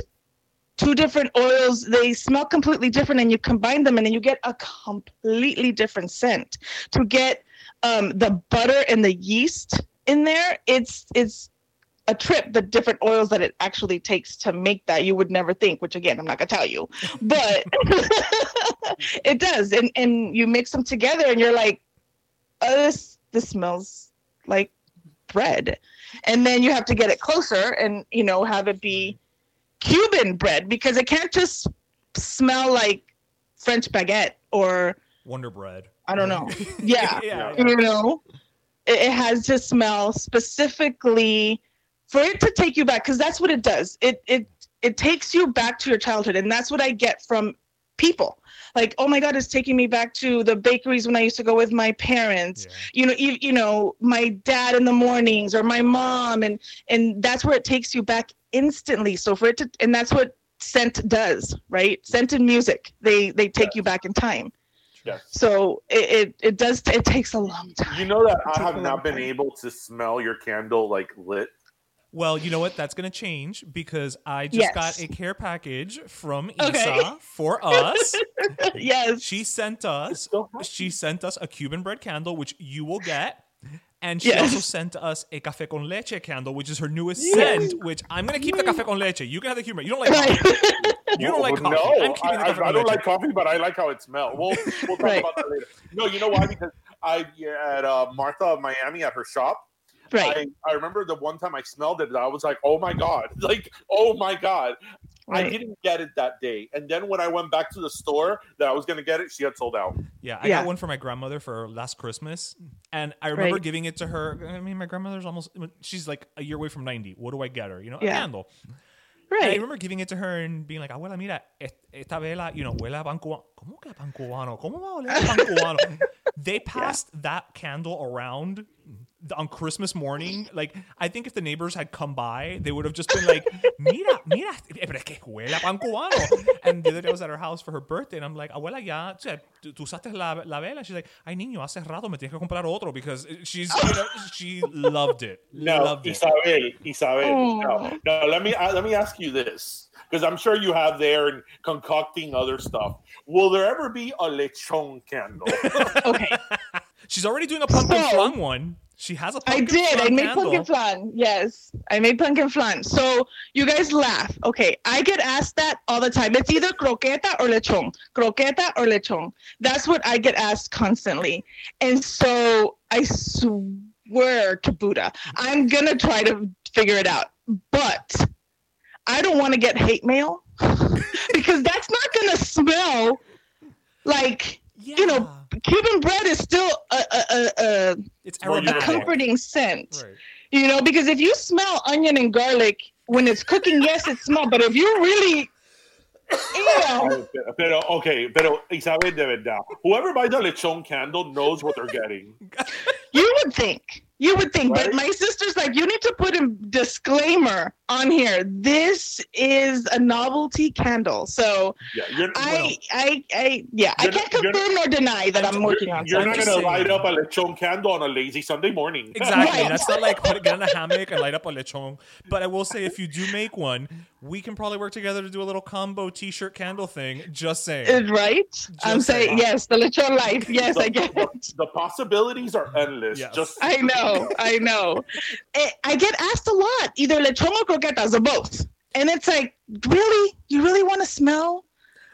two different oils they smell completely different and you combine them and then you get a completely different scent to get um, the butter and the yeast in there it's it's a trip the different oils that it actually takes to make that you would never think which again i'm not gonna tell you but [laughs] it does and and you mix them together and you're like oh this this smells like bread and then you have to get it closer and you know have it be Cuban bread because it can't just smell like French baguette or Wonder Bread. I don't know. [laughs] Yeah, Yeah, you know, it, it has to smell specifically for it to take you back because that's what it does. It it it takes you back to your childhood, and that's what I get from people. Like, oh my God, it's taking me back to the bakeries when I used to go with my parents. You know, you, you know, my dad in the mornings or my mom, and and that's where it takes you back instantly. So for it to, and that's what scent does, right? Scent and music, they they take you back in time. Yes. So it, it it does it takes a long time. You know that I have not been time. able to smell your candle like lit. Well, you know what? That's going to change because I just Yes. got a care package from Okay. Isa for us. [laughs] yes. She sent us she sent us a Cuban bread candle which you will get. And she Yes. also sent us a cafe con leche candle, which is her newest Yes. scent. Which I'm gonna keep the cafe con leche. You can have the humor. You don't like coffee. You don't like coffee. No, I'm keeping the I, cafe I, I don't leche. like coffee, but I like how it smells. We'll, we'll talk Right. about that later. No, you know why? Because I yeah, at uh, Martha of Miami at her shop. Right. I, I remember the one time I smelled it, I was like, "Oh my god!" [laughs] Like, "Oh my god!" I didn't get it that day, and then when I went back to the store that I was gonna get it, she had sold out. Yeah, I Yeah. got one for my grandmother for last Christmas, and I remember Right. giving it to her. I mean, my grandmother's almost she's like a year away from ninety. What do I get her? You know, a Yeah. candle. And I remember giving it to her and being like, abuela, mira, est- esta vela, you know, huele a pan cubano. ¿Cómo que a pan cubano? ¿Cómo va a oler a pan cubano? [laughs] they passed that candle around th- on Christmas morning. Like, I think if the neighbors had come by, they would have just been like, [laughs] mira, mira, eh, pero que huele a pan cubano. And the other day I was at her house for her birthday, and I'm like, abuela, ya, o sea, tú tú usaste la, la vela. She's like, ay, niño, hace rato me tienes que comprar otro because she's, you know, she loved it. [laughs] No, loved it. Isabel, Isabel. Oh. No, no. Let me uh, let me ask you this, because I'm sure you have there and concocting other stuff. Will there ever be a lechon candle? [laughs] Okay. She's already doing a pumpkin So- one. She has a I pumpkin I did. I made candle. pumpkin flan. Yes, I made pumpkin flan. So you guys laugh. Okay, I get asked that all the time. It's either croqueta or lechon. Croqueta or lechon. That's what I get asked constantly. And so I swear to Buddha, I'm gonna try to figure it out. But I don't want to get hate mail [laughs] because that's not gonna smell like you know. Cuban bread is still a a, a, a It's a comforting scent. Right. You know, because if you smell onion and garlic when it's cooking, yes, it smells. But if you really, you know, pero okay, pero Isabel de verdad, whoever buys a lechon candle knows what they're getting. you would think, you would think. Right. But my sister's like, you need to put a disclaimer on here. This is a novelty candle. So Yeah, you're, I, I, I, yeah, I can't confirm nor deny that I'm working on you're something. not just gonna light up a lechon candle on a lazy Sunday morning. [laughs] Exactly. Right. That's not like put, get in a [laughs] hammock and light up a lechon. But I will say, if you do make one, we can probably work together to do a little combo T-shirt candle thing. Just saying. Uh, Right? I'm saying saying. yes, the lechon life. [laughs] Yes, I get it. the possibilities are endless. Yes. Just I know, I know. I get asked a lot, either lechon or croquetas or both. And it's like, really? You really want to smell?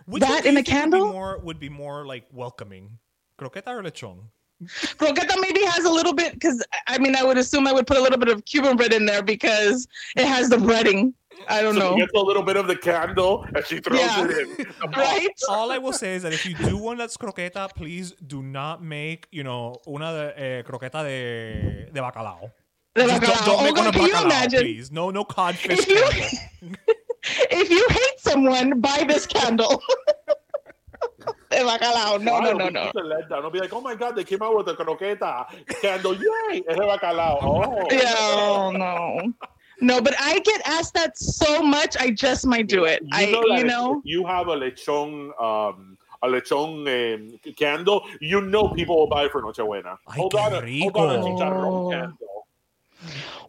Which that in a think would be more would be more like welcoming, croqueta or lechon? Croqueta maybe has a little bit, because I mean, I would assume I would put a little bit of Cuban bread in there because it has the breading. I don't so know. she gets a little bit of the candle and she throws Yeah. it in. [laughs] Right? All I will say is that if you do one that's croqueta, please do not make you know una de, eh, croqueta de de bacalao. The Just don't, bacalao. don't Oh, make one God, of can you bacalao, imagine? please. No, no codfish If you- candle. [laughs] If you hate someone, buy this candle. [laughs] de bacalao. No, no, Claro, no, we no. need to let down. Don't be like, oh my god, they came out with a croqueta candle. Yay! Es de bacalao. Oh. Yeah, oh, no. No, but I get asked that so much. I just might do it. I, know that you know, you have a lechon, um, a lechon um, candle, you know people will buy it for Nochebuena. Ay, hold on, a, hold on a rico. chicharrón candle.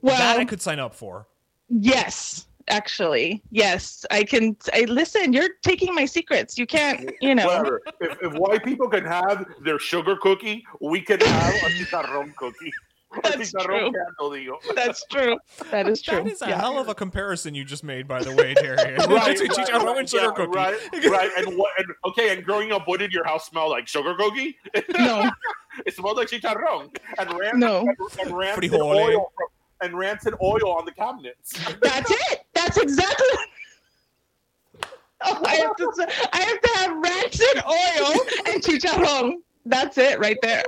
well, that I could sign up for. yes, actually, yes. I can. I listen. You're taking my secrets. You can't. You know. Whatever. if, if white people can have their sugar cookie, we can have a [laughs] chicharrón cookie. A [laughs] That's true. candle, digo. [laughs] That's true. That is true. That is a Yeah. hell of a comparison you just made, by the way, Jerry. [laughs] Right, Between right, chicharrón right, and sugar yeah, cookie. right, right, and what? And okay, and growing up, what did your house smell like? Sugar cookie? No, it smelled like chicharrón and rancid, No. and, and rancid oil from, and rancid oil on the cabinets. that's it. That's exactly. Oh, I have to. say- I have to have rancid oil and chicharrón. That's it right there.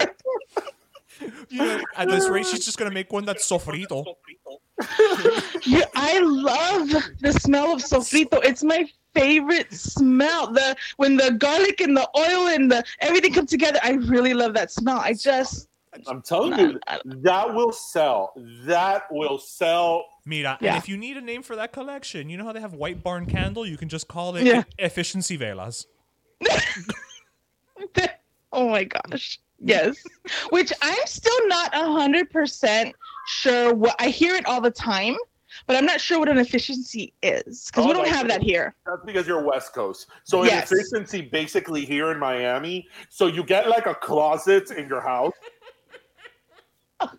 [laughs] You know, at this rate, she's just gonna make one that's sofrito. [laughs] Yeah, I love the smell of sofrito. It's my favorite smell. The when the garlic and the oil and the everything come together. I really love that smell. I just I'm telling you, that will sell. That will sell. Mira, Yeah. and if you need a name for that collection, you know how they have White Barn Candle? You can just call it Yeah. Efficiency Velas. [laughs] oh my gosh. Yes. Which I'm still not a hundred percent sure what I hear it all the time, but I'm not sure what an efficiency is. Because we Oh, don't that's have that here. That's because you're West Coast. So Yes. in efficiency, basically here in Miami, so you get like a closet in your house. [laughs]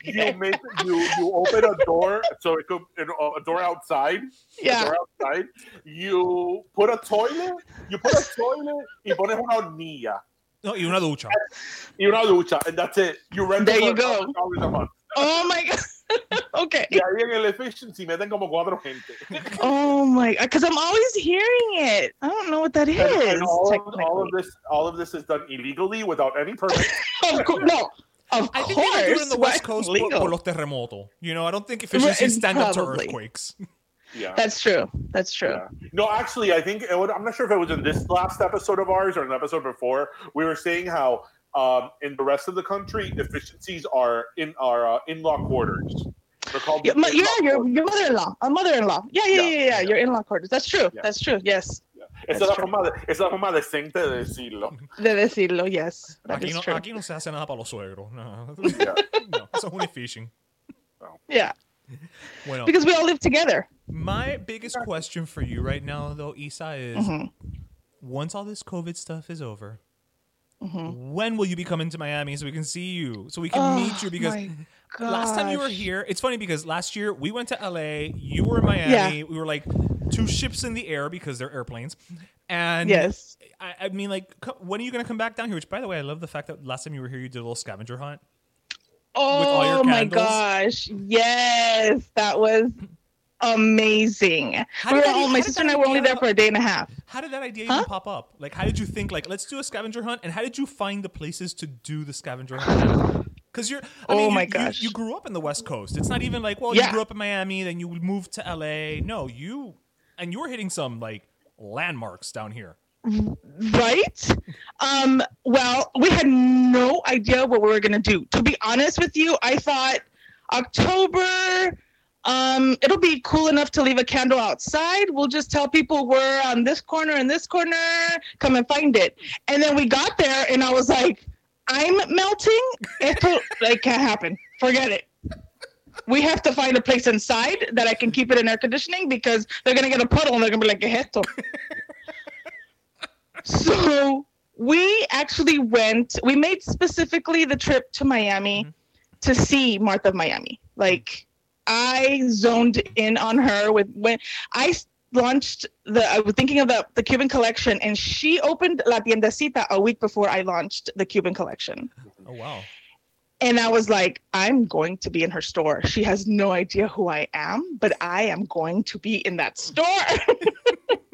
You make you you open a door so it could a door outside. Yeah. door outside. You put a toilet. You put a toilet. Y pones una hornilla. No, y una ducha. Y una ducha, and that's it. You rent There it for you go. 1,000 a month. Oh my god. [laughs] okay. Y ahí en el efficiency meten como cuatro gente. [laughs] Oh my god, because I'm always hearing it. I don't know what that is. And, and all, of, all of this, all of this is done illegally without any permit. [laughs] Of course, no. Of I think course. they do it in the West Coast por, legal? por los terremotos. You know, I don't think efficiency Right, stand up to probably. earthquakes. Yeah. That's true. That's true. Yeah. No, actually, I think it would, I'm not sure if it was in this last episode of ours or an episode before. We were saying how um, in the rest of the country, efficiencies are in our uh, in-law quarters. They're called. Yeah, my, yeah, your your mother-in-law, a mother-in-law. Yeah, yeah, Yeah, yeah, yeah. yeah. Your in-law quarters. That's true. Yeah. That's true. Yes. Esa es That's la true. forma, de, esa es la forma decente de decirlo. De decirlo. Yes. That Aquí no, true. aquí no se hace nada para los suegros. No, Yeah. [laughs] no eso es un fishing. Yeah. [laughs] Because we all live together. my biggest question for you right now, though, Isa, is Mm-hmm. once all this COVID stuff is over, when will you be coming to Miami so we can see you, so we can Oh, meet you? Because last time you were here, it's funny because last year we went to LA, you were in Miami, we were like two ships in the air because they're airplanes, and Yes. I, I mean, like, when are you going to come back down here? Which, by the way, I love the fact that last time you were here, you did a little scavenger hunt. All your Oh my gosh. Yes. That was amazing. How We did were that- all, my did sister that and I were only there for a day and a half. How did that idea Huh? even pop up? Like, how did you think, like, let's do a scavenger hunt? And how did you find the places to do the scavenger hunt? Because you're, I Oh mean, you- my you, gosh. You, grew up in the West Coast. It's not even like, well, Yeah. you grew up in Miami, then you moved to LA. No, you, and you were hitting some, like, landmarks down here. Right? Um, well, we had no idea what we were gonna do. To be honest with you, I thought October, um, it'll be cool enough to leave a candle outside. We'll just tell people we're on this corner and this corner, come and find it. And then we got there and I was like, I'm melting. It [laughs] like can't happen. Forget it. We have to find a place inside that I can keep it in air conditioning because they're gonna get a puddle and they're gonna be like, ¿Qué? [laughs] So we actually went, we made specifically the trip to Miami mm-hmm. to see Martha of Miami. Like I zoned in on her with when I launched the, I was thinking of the, the Cuban collection and she opened La Tiendecita a week before I launched the Cuban collection. Oh, wow. And I was like, I'm going to be in her store. She has no idea who I am, but I am going to be in that store. [laughs]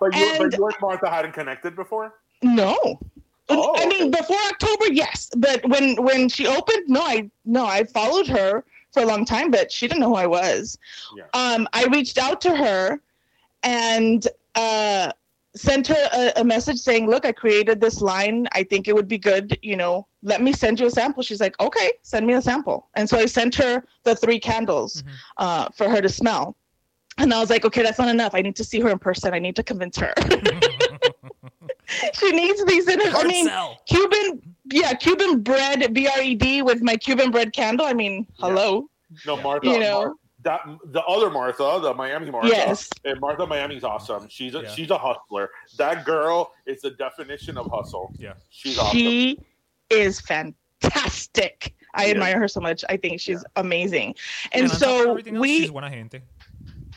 But you, And- but you and Martha hadn't connected before. No. Oh, I mean, before October, yes, but when when she opened, no, I no, I followed her for a long time, but she didn't know who I was. Yeah. Um, I reached out to her, and uh, sent her a, a message saying, "Look, I created this line. I think it would be good. You know, let me send you a sample." She's like, "Okay, send me a sample." And so I sent her the three candles uh, for her to smell. And I was like, "Okay, that's not enough. I need to see her in person. I need to convince her." [laughs] she needs these in it. I mean, sell. Cuban, yeah, Cuban bread, B R E D, with my Cuban bread candle. I mean, hello. No, Martha. You know? Mar- that the other Martha, the Miami Martha. Yes. And Martha Miami's awesome. She's a Yeah. she's a hustler. That girl is the definition of hustle. Yeah. She's awesome. She is fantastic. I Yeah. admire her so much. I think she's amazing. And, on so everything else, we she's buena gente.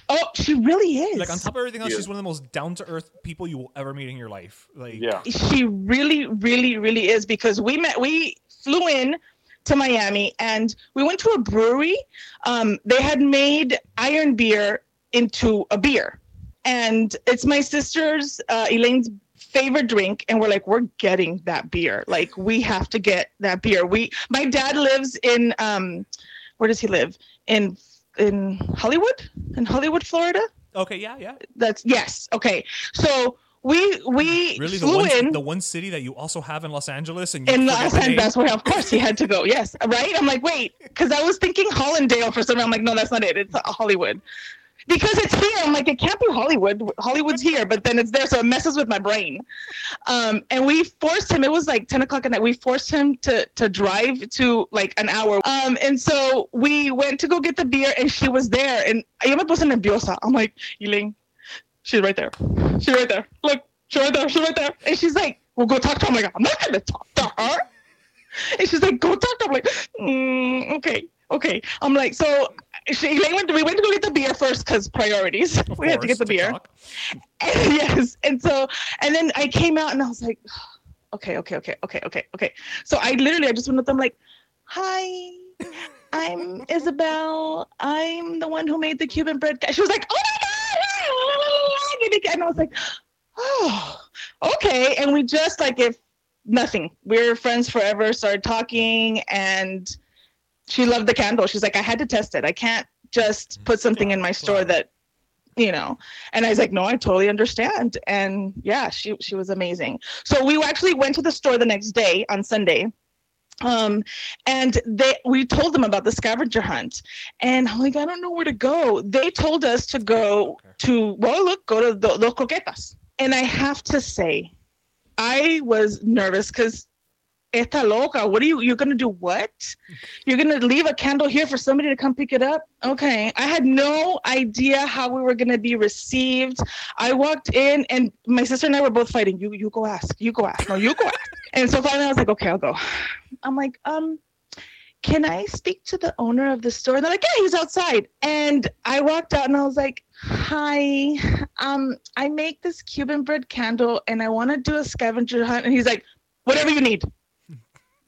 Oh, she really is. Like on top of everything else, Yeah. she's one of the most down to earth people you will ever meet in your life. Like yeah. she really, really, really is because we met. We flew in to Miami and we went to a brewery. Um, they had made iron beer into a beer, and it's my sister's uh, Elaine's favorite drink. And we're like, we're getting that beer. Like we have to get that beer. We, my dad lives in um, where does he live? In in Hollywood, in Hollywood, Florida. Okay, yeah, yeah. That's yes. Okay, so we we Really, the flew one, in the one city that you also have in Los Angeles, and in Los? Angeles. That's where, of course, he had to go. Yes, right. I'm like, wait, because I was thinking Hallandale for some reason. I'm like, no, that's not it. It's Hollywood. Because it's here. I'm like, it can't be Hollywood. Hollywood's here, but then it's there, so it messes with my brain. Um, and we forced him. It was like 10 o'clock at night. We forced him to to drive to like an hour. Um, and so we went to go get the beer, and she was there. And yo me puse nerviosa. I'm like, Elaine, she's right there. She's right there. Look, she's right there. She's right there. And she's like, well, go talk to her. I'm like, I'm not gonna talk to her. And she's like, go talk to her. I'm like, mm, okay, okay. I'm like, so she, Elaine went, we went to go get the beer first because priorities. Of we had to get the beer. And, [laughs] yes. And so, and then I came out and I was like, [sighs] okay, okay, okay, okay, okay, okay. So I literally, I just went to them like, hi, I'm [laughs] Isabel. I'm the one who made the Cuban bread. She was like, oh my God. [laughs] And I was like, oh, okay. And we just like, if nothing, we're friends forever, started talking and she loved the candle. She's like, I had to test it. I can't just put something in my store that you know. And i was like no i totally understand. And yeah she she was amazing. So we actually went to the store the next day on sunday. Um and they we told them about the scavenger hunt. And i'm like i don't know where to go. They told us to go to well look go to the los croquetas and i have to say i was nervous because Esta loca, what are you? You're gonna do what? You're gonna leave a candle here for somebody to come pick it up? Okay. I had no idea how we were gonna be received. I walked in and my sister and I were both fighting. You you go ask. You go ask. No, you go ask. And so finally I was like, okay, I'll go. I'm like, um, can I speak to the owner of the store? And they're like, yeah, he's outside. And I walked out and I was like, hi, um, I make this Cuban bread candle and I want to do a scavenger hunt. And he's like, whatever you need.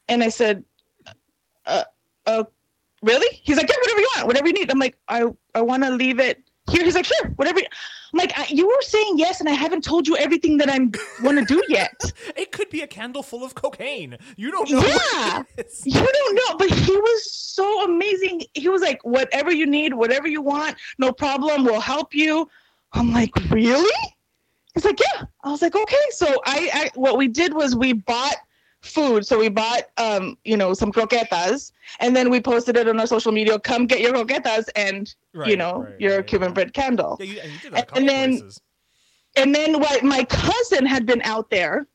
And I said, uh, uh, really? He's like, yeah, whatever you want, whatever you need. I'm like, I, I want to leave it here. He's like, sure, whatever. you-" I'm like, I, you were saying yes, and I haven't told you everything that I want to do yet. [laughs] It could be a candle full of cocaine. You don't know. Yeah. what it is. You don't know, but he was so amazing. He was like, whatever you need, whatever you want, no problem, we'll help you. I'm like, really? He's like, yeah. I was like, okay. So I, I what we did was we bought food. So we bought, um, you know, some croquetas, and then we posted it on our social media. Come get your croquetas and you know right, your right, Cuban yeah. bread candle. Yeah, you, and you did that a And couple then- places. And then what my cousin had been out there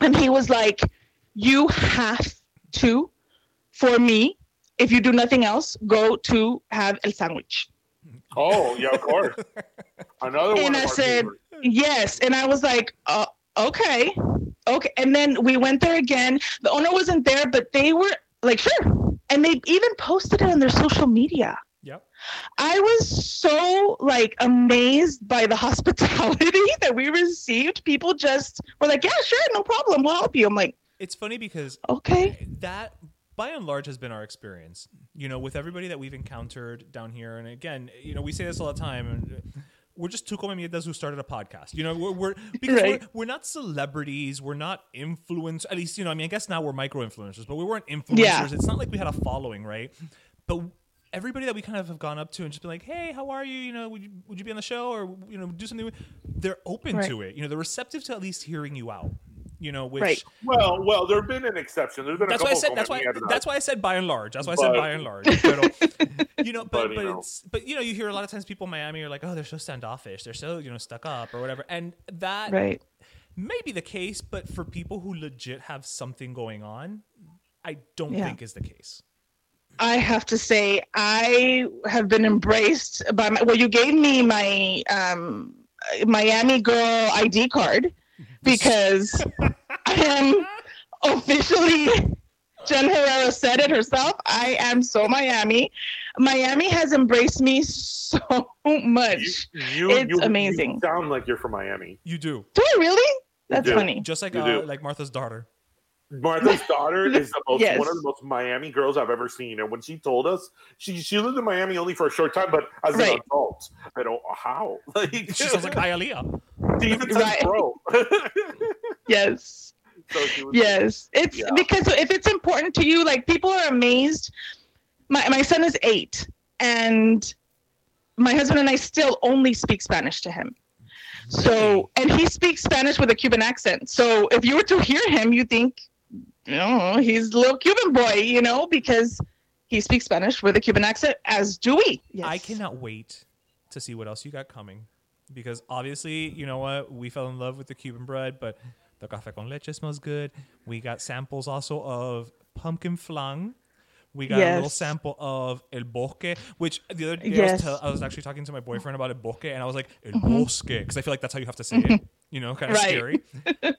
and he was like, You have to, for me, if you do nothing else, go to have el sandwich. Oh, yeah, of course. [laughs] Another one. And I said, favorites. Yes. And I was like, uh, okay. Okay. And then we went there again. The owner wasn't there, but they were like, sure. And they even posted it on their social media. Yep. I was so like amazed by the [laughs] hospitality [laughs] that we received. People just were like, "Yeah, sure, no problem, we'll help you." I'm like, It's funny because "Okay, that by and large has been our experience you know with everybody that we've encountered down here and again you know we say this all the time and we're just two come mierdas who started a podcast you know we're, we're [laughs] because Right. we're, we're not celebrities we're not influencers at least you know i mean i guess now we're micro influencers but we weren't influencers Yeah. it's not like we had a following right but everybody that we kind of have gone up to and just been like, "Hey, how are you? You know, would you, would you be on the show or you know do something?" They're open Right. to it. You know, they're receptive to at least hearing you out. You know, which Right. Well, well, there've been an exception. There's been that's a why I said that's why comments we had that's why I said by and large. That's why I said by and large. But, [laughs] you know, but But, but, you know. it's but you know you hear a lot of times people in Miami are like, oh, they're so standoffish, they're so you know stuck up or whatever, and that Right. may be the case. But for people who legit have something going on, I don't Yeah. think is the case. I have to say, I have been embraced by my. Well, you gave me my um, Miami girl ID card because I am officially. Jen Herrera said it herself. I am so Miami. Miami has embraced me so much. You, It's you, amazing. You sound like you're from Miami. You do Do I really? That's do. funny. just like You uh, do. like Marta's daughter. Marta's daughter is the most Yes. one of the most Miami girls I've ever seen. And when she told us she she lived in Miami only for a short time, but as Right. an adult, I don't how. [laughs] Like She sounds like Hialeah. She even Right. bro. [laughs] Yes. so she was Yes, it's Yeah. because if it's important to you, like people are amazed. My my son is eight, and my husband and I still only speak Spanish to him. So, and he speaks Spanish with a Cuban accent. So, if you were to hear him, you think, you know, he's a little Cuban boy, you know, because he speaks Spanish with a Cuban accent, as do we. Yes. I cannot wait to see what else you got coming. Because obviously, you know what? We fell in love with the Cuban bread, but the café con leche smells good. We got samples also of pumpkin flan. We got a little sample of el bosque, which the other day I, was Yes. tell- I was actually talking to my boyfriend about el bosque, and I was like, el mm-hmm. bosque, because I feel like that's how you have to say it. Mm-hmm. You know, kind of Right. scary.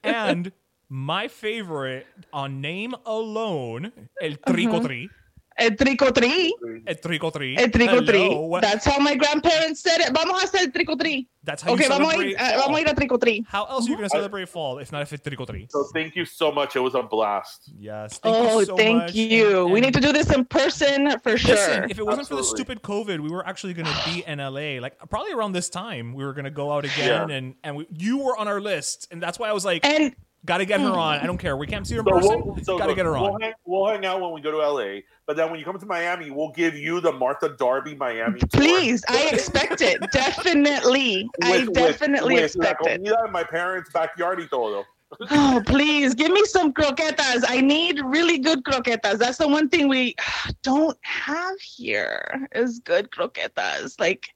and my favorite on name alone, el uh-huh. tricotri. El tricotri. El tricotri. El tricotri. Hello. That's how my grandparents said it. Vamos a hacer el tricotri. That's how Okay, you vamos a, celebrate ir, uh, vamos a ir a tricotri. How else are you going to celebrate fall if not if it's tricotri? So thank you so much. It was a blast. Yes. Thank oh, you so thank much. you. And- we need to do this in person for sure. Listen, if it wasn't for the stupid COVID, we were actually going to be in LA. Like probably around this time, we were going to go out again, Yeah. and and we, you were on our list, and that's why I was like, and got to get her on. I don't care. We can't see her in So person. we'll, so got to look, get her we'll on. hang, we'll hang out when we go to LA. But then when you come to Miami, we'll give you the Marta Darby Miami tour. please, I expect it. [laughs] Definitely. I With- with- definitely with la expect it. comida in my parents' backyard y todo. Oh, please give me some croquetas. I need really good croquetas. That's the one thing we [sighs] don't have here is good croquetas. Like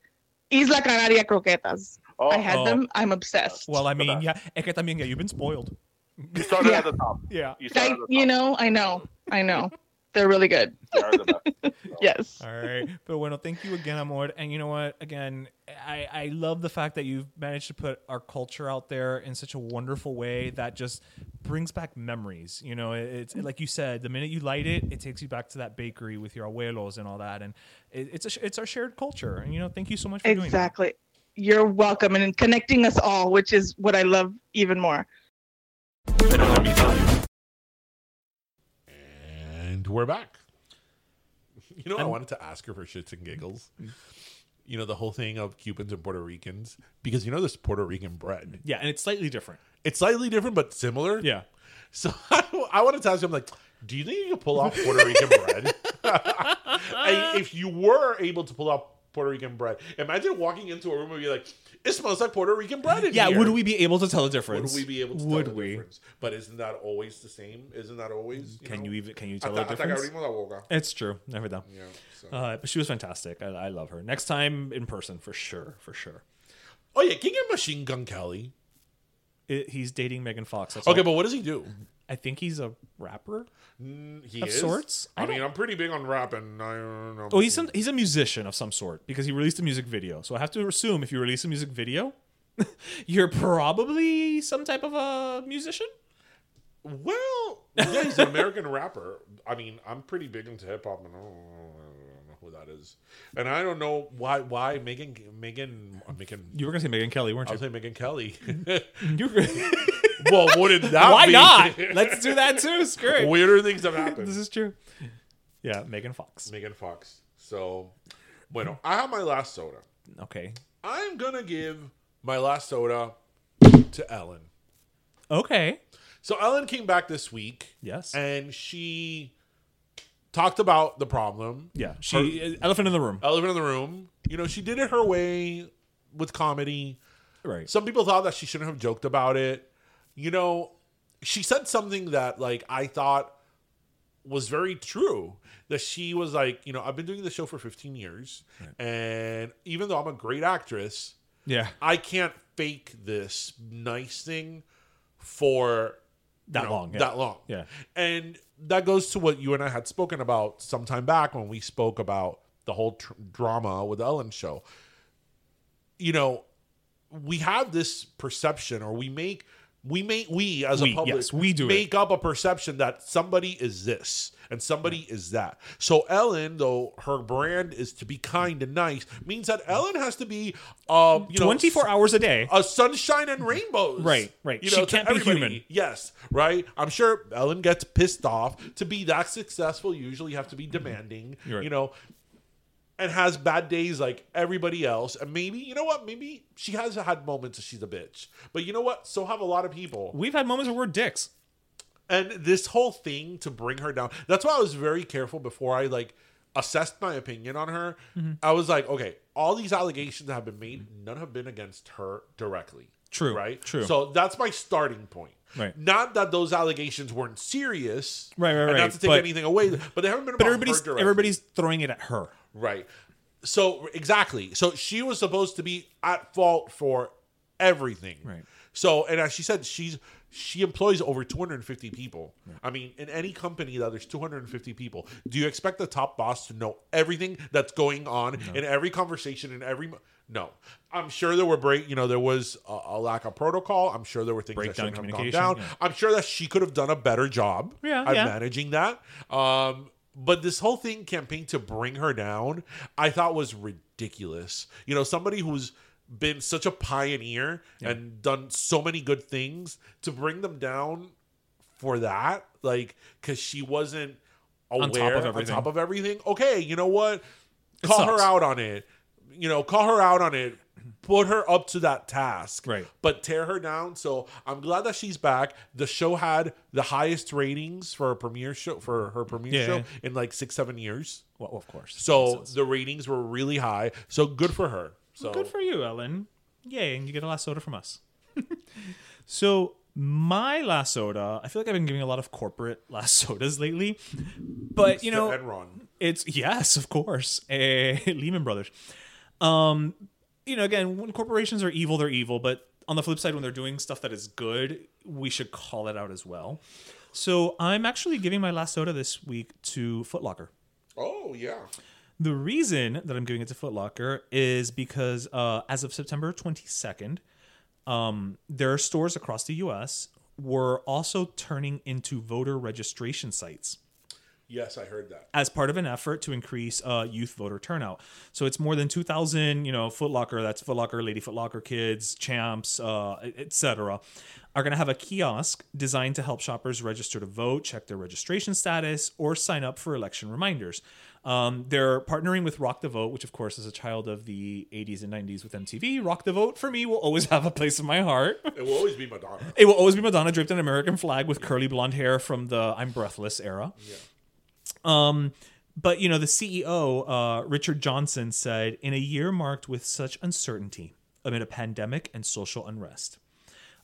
Isla Canaria croquetas. Oh, I had oh. them. I'm obsessed. Well, I mean, yeah, es que también, yeah, you've been spoiled. you started Yeah. at the top. Yeah. You started I, at the top. you know, I know, I know. They're really good. You are the [laughs] best. Yes. All right. But bueno, thank you again, Amor. And you know what? Again, I, I love the fact that you've managed to put our culture out there in such a wonderful way that just brings back memories. You know, it- it's like you said, the minute you light it, it takes you back to that bakery with your abuelos and all that. And it, it's a, it's our shared culture. And, you know, thank you so much for doing that. Exactly. You're welcome and connecting us all, which is what I love even more. Pero let me tell you. And we're back. You know, I I'm- wanted to ask her for shits and giggles. You know, the whole thing of Cubans and Puerto Ricans, because you know, this Puerto Rican bread. Yeah, and it's slightly different. It's slightly different, but similar. Yeah. So [laughs] I wanted to ask you, I'm like, do you think you could pull off Puerto Rican bread? [laughs] And if you were able to pull off Puerto Rican bread, imagine walking into a room and be like, it smells like Puerto Rican bread in Yeah, here. would we be able to tell the difference? Would we be able to Would tell the difference? But isn't that always the same? Isn't that always? Can know? you even can you tell Hasta, the difference? abrimos la boca. It's true. Never done. Yeah, so. Uh, but she was fantastic. I, I love her. Next time in person, for sure, for sure. Oh yeah, King and Machine Gun Kelly. It, he's dating Megan Fox. That's Okay, all. but what does he do? I think he's a rapper. Mm, he Of is? sorts? I I, mean, I'm pretty big on rapping. I don't know. Oh, he's some, he's a musician of some sort because he released a music video. So I have to assume if you release a music video, [laughs] you're probably some type of a musician. Well, yeah, he's an American [laughs] rapper. I mean, I'm pretty big into hip hop, and I don't, I don't know who that is. And I don't know why. Why Megan? Megan? Megan? You were gonna say Megyn Kelly, weren't I'll you? say Megyn Kelly. [laughs] You were- well, wouldn't that? Why be? not? [laughs] Let's do that too. Screw it. Weirder things have happened. This is true. Yeah, Megan Fox. Megan Fox. So, bueno, I have my last soda. Okay. I'm gonna give my last soda to Ellen. Okay. So Ellen came back this week. Yes. And she talked about the problem. Yeah, she elephant in the room. Elephant in the room. You know, she did it her way with comedy. Right. Some people thought that she shouldn't have joked about it. You know, she said something that like I thought was very true. That she was like, you know, I've been doing the show for 15 years, and even though I'm a great actress, Yeah. I can't fake this nice thing for That know, long, yeah. That long. Yeah. And that goes to what you and I had spoken about some time back when we spoke about the whole tr- drama with the Ellen show. You know, we have this perception, or we make we make we as We, a public yes, we do it. make up a perception that somebody is this and somebody is that. So Ellen, though her brand is to be kind and nice, means that Ellen has to be uh you know 24 hours a day. a sunshine and rainbows. Right, right. You She know, can't be human. Yes, right. I'm sure Ellen gets pissed off. To be that successful, you usually have to be demanding. Right. You know, and has bad days like everybody else. And maybe you know what? Maybe she has had moments that she's a bitch. But you know what? So have a lot of people. We've had moments where we're dicks. And this whole thing to bring her down. That's why I was very careful before I like assessed my opinion on her. Mm-hmm. I was like, okay, all these allegations that have been made, none have been against her directly. True, Right? true. So that's my starting point. Right. Not that those allegations weren't serious. Right, right, and right. Not to take But- anything away, but they haven't been But everybody's her directly. everybody's throwing it at her. Right. So exactly. So she was supposed to be at fault for everything. Right. So and as she said, she's she employs over 250 people. I mean, in any company that there's 250 people, do you expect the top boss to know everything that's going on in every conversation in every no. I'm sure there were break, you know, there was a, a lack of protocol. I'm sure there were things Breakdown that shouldn't have gone down. yeah. I'm sure that she could have done a better job Yeah, at yeah. managing that. Um, but this whole thing campaign to bring her down, I thought was ridiculous. You know, somebody who's been such a pioneer and done so many good things to bring them down for that, like, because she wasn't aware On top of everything. on top of everything. Okay, you know what? Call her out on it. You know, call her out on it. Put her up to that task. Right. But tear her down. So I'm glad that she's back. The show had the highest ratings for a premiere show for her premiere Yeah. show in like six, seven years. Well, of course. So the ratings were really high. So good for her. So Good for you, Ellen. Yay, and you get a last soda from us. [laughs] so my last soda, I feel like I've been giving a lot of corporate [laughs] last sodas lately, but you know, Enron. it's yes, of course, eh, [laughs] Lehman Brothers. Um, you know, again, when corporations are evil, they're evil, but on the flip side, when they're doing stuff that is good, we should call it out as well. So I'm actually giving my last soda this week to Foot Locker. Oh yeah. The reason that I'm giving it to Foot Locker is because uh, as of September 22nd, um, their stores across the U.S. were also turning into voter registration sites Yes, I heard that. as part of an effort to increase uh, youth voter turnout. So it's more than 2,000, you know, Foot Locker, that's Foot Locker, Lady Foot Locker kids, champs, uh, etc., are going to have a kiosk designed to help shoppers register to vote, check their registration status, or sign up for election reminders. Um, they're partnering with Rock the Vote, which, of course, is a child of the 80s and 90s with MTV. Rock the Vote, for me, will always [laughs] have a place in my heart. It will always be Madonna. It will always be Madonna draped in an American flag with curly blonde hair from the I'm Breathless era. Um, but you know, the CEO, uh, Richard Johnson, said, "In a year marked with such uncertainty amid a pandemic and social unrest,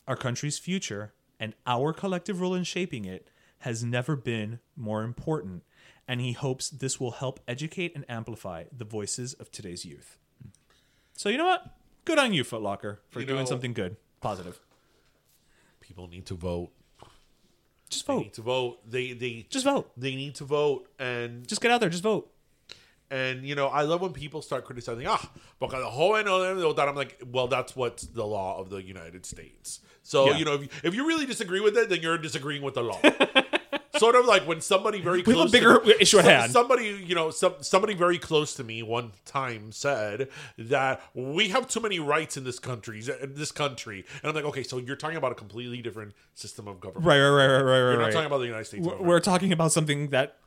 our country's future and our collective role in shaping it has never been more important." And he hopes this will help educate and amplify the voices of today's youth. So you know what? Good on you, Footlocker, for You doing know- something good, positive. People need to vote. Just They vote. need to vote. They they Just vote. they need to vote and Just get out there. Just vote. And you know, I love when people start criticizing. Ah, porque the no deben de votar. I'm like, well, that's what's the law of the United States. So Yeah. you know, if you, if you really disagree with it, then you're disagreeing with the law. [laughs] sort of like when somebody very We have a bigger to, issue at hand. Somebody, you know, some somebody very close to me one time said that we have too many rights in this country. In this country, and I'm like, okay, so you're talking about a completely different system of government. Right, right, right, right, right, right. You're not right. talking about the United States. We're, we're talking about something that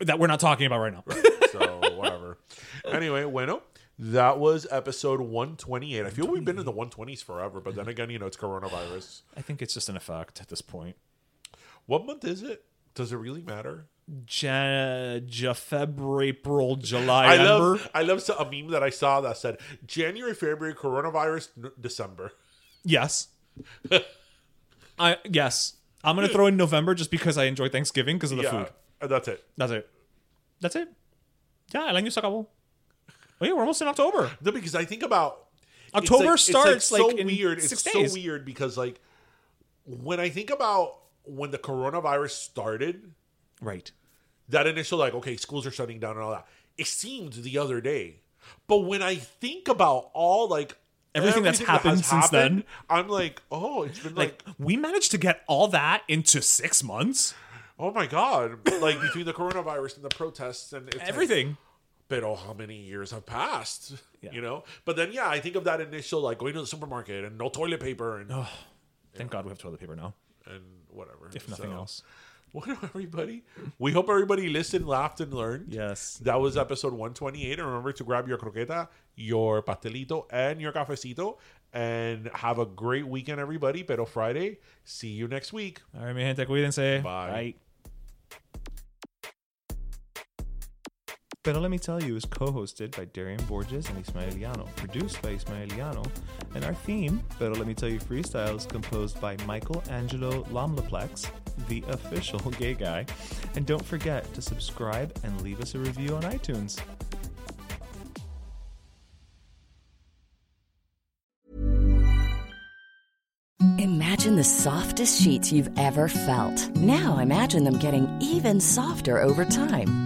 that we're not talking about right now. so whatever. Anyway, bueno, that was episode 128. I feel we've been in the 120s forever, but then again, you know, it's coronavirus. I think it's just an effect at this point. What month is it? Does it really matter? Jan, Ja- February, April, [laughs] July, I Ember. love I love a meme that I saw that said January, February, coronavirus, n- December. Yes. [laughs] I yes. I'm gonna throw in November just because I enjoy Thanksgiving because of the yeah, food. and that's it. That's it. That's it. Ya, el año se acabó. Oh yeah, we're almost in October. No, because I think about it's October like- starts, It's like, so like, in weird. it's days. so weird because like when I think about when the coronavirus started, Right. that initial like okay, schools are shutting down and all that. It seemed the other day, but when I think about all like Everything that's happened has since then. I'm like, oh, it's been like, Like we managed to get all that into six months. oh my god, like between the coronavirus and the protests and it's like, Everything. but oh, how many years have passed? Yeah. You know. But then yeah, I think of that initial like going to the supermarket and no toilet paper and Oh, Thank God we have toilet paper now. and whatever. If nothing So, else. [laughs] Well, everybody, we hope everybody listened, laughed, and learned. Yes. That was episode 128. And remember to grab your croqueta, your pastelito, and your cafecito. And have a great weekend, everybody. Pero Friday, see you next week. All right, mi gente, cuídense. Bye. Pero Let Me Tell You is co-hosted by Darian Borges and Ismaeliano, produced by Ismaeliano, and our theme, Pero Let Me Tell You Freestyle, is composed by Michael Angelo Lomlaplex, the official [laughs] gay guy. And don't forget to subscribe and leave us a review on iTunes. Imagine the softest sheets you've ever felt. Now imagine them getting even softer over time.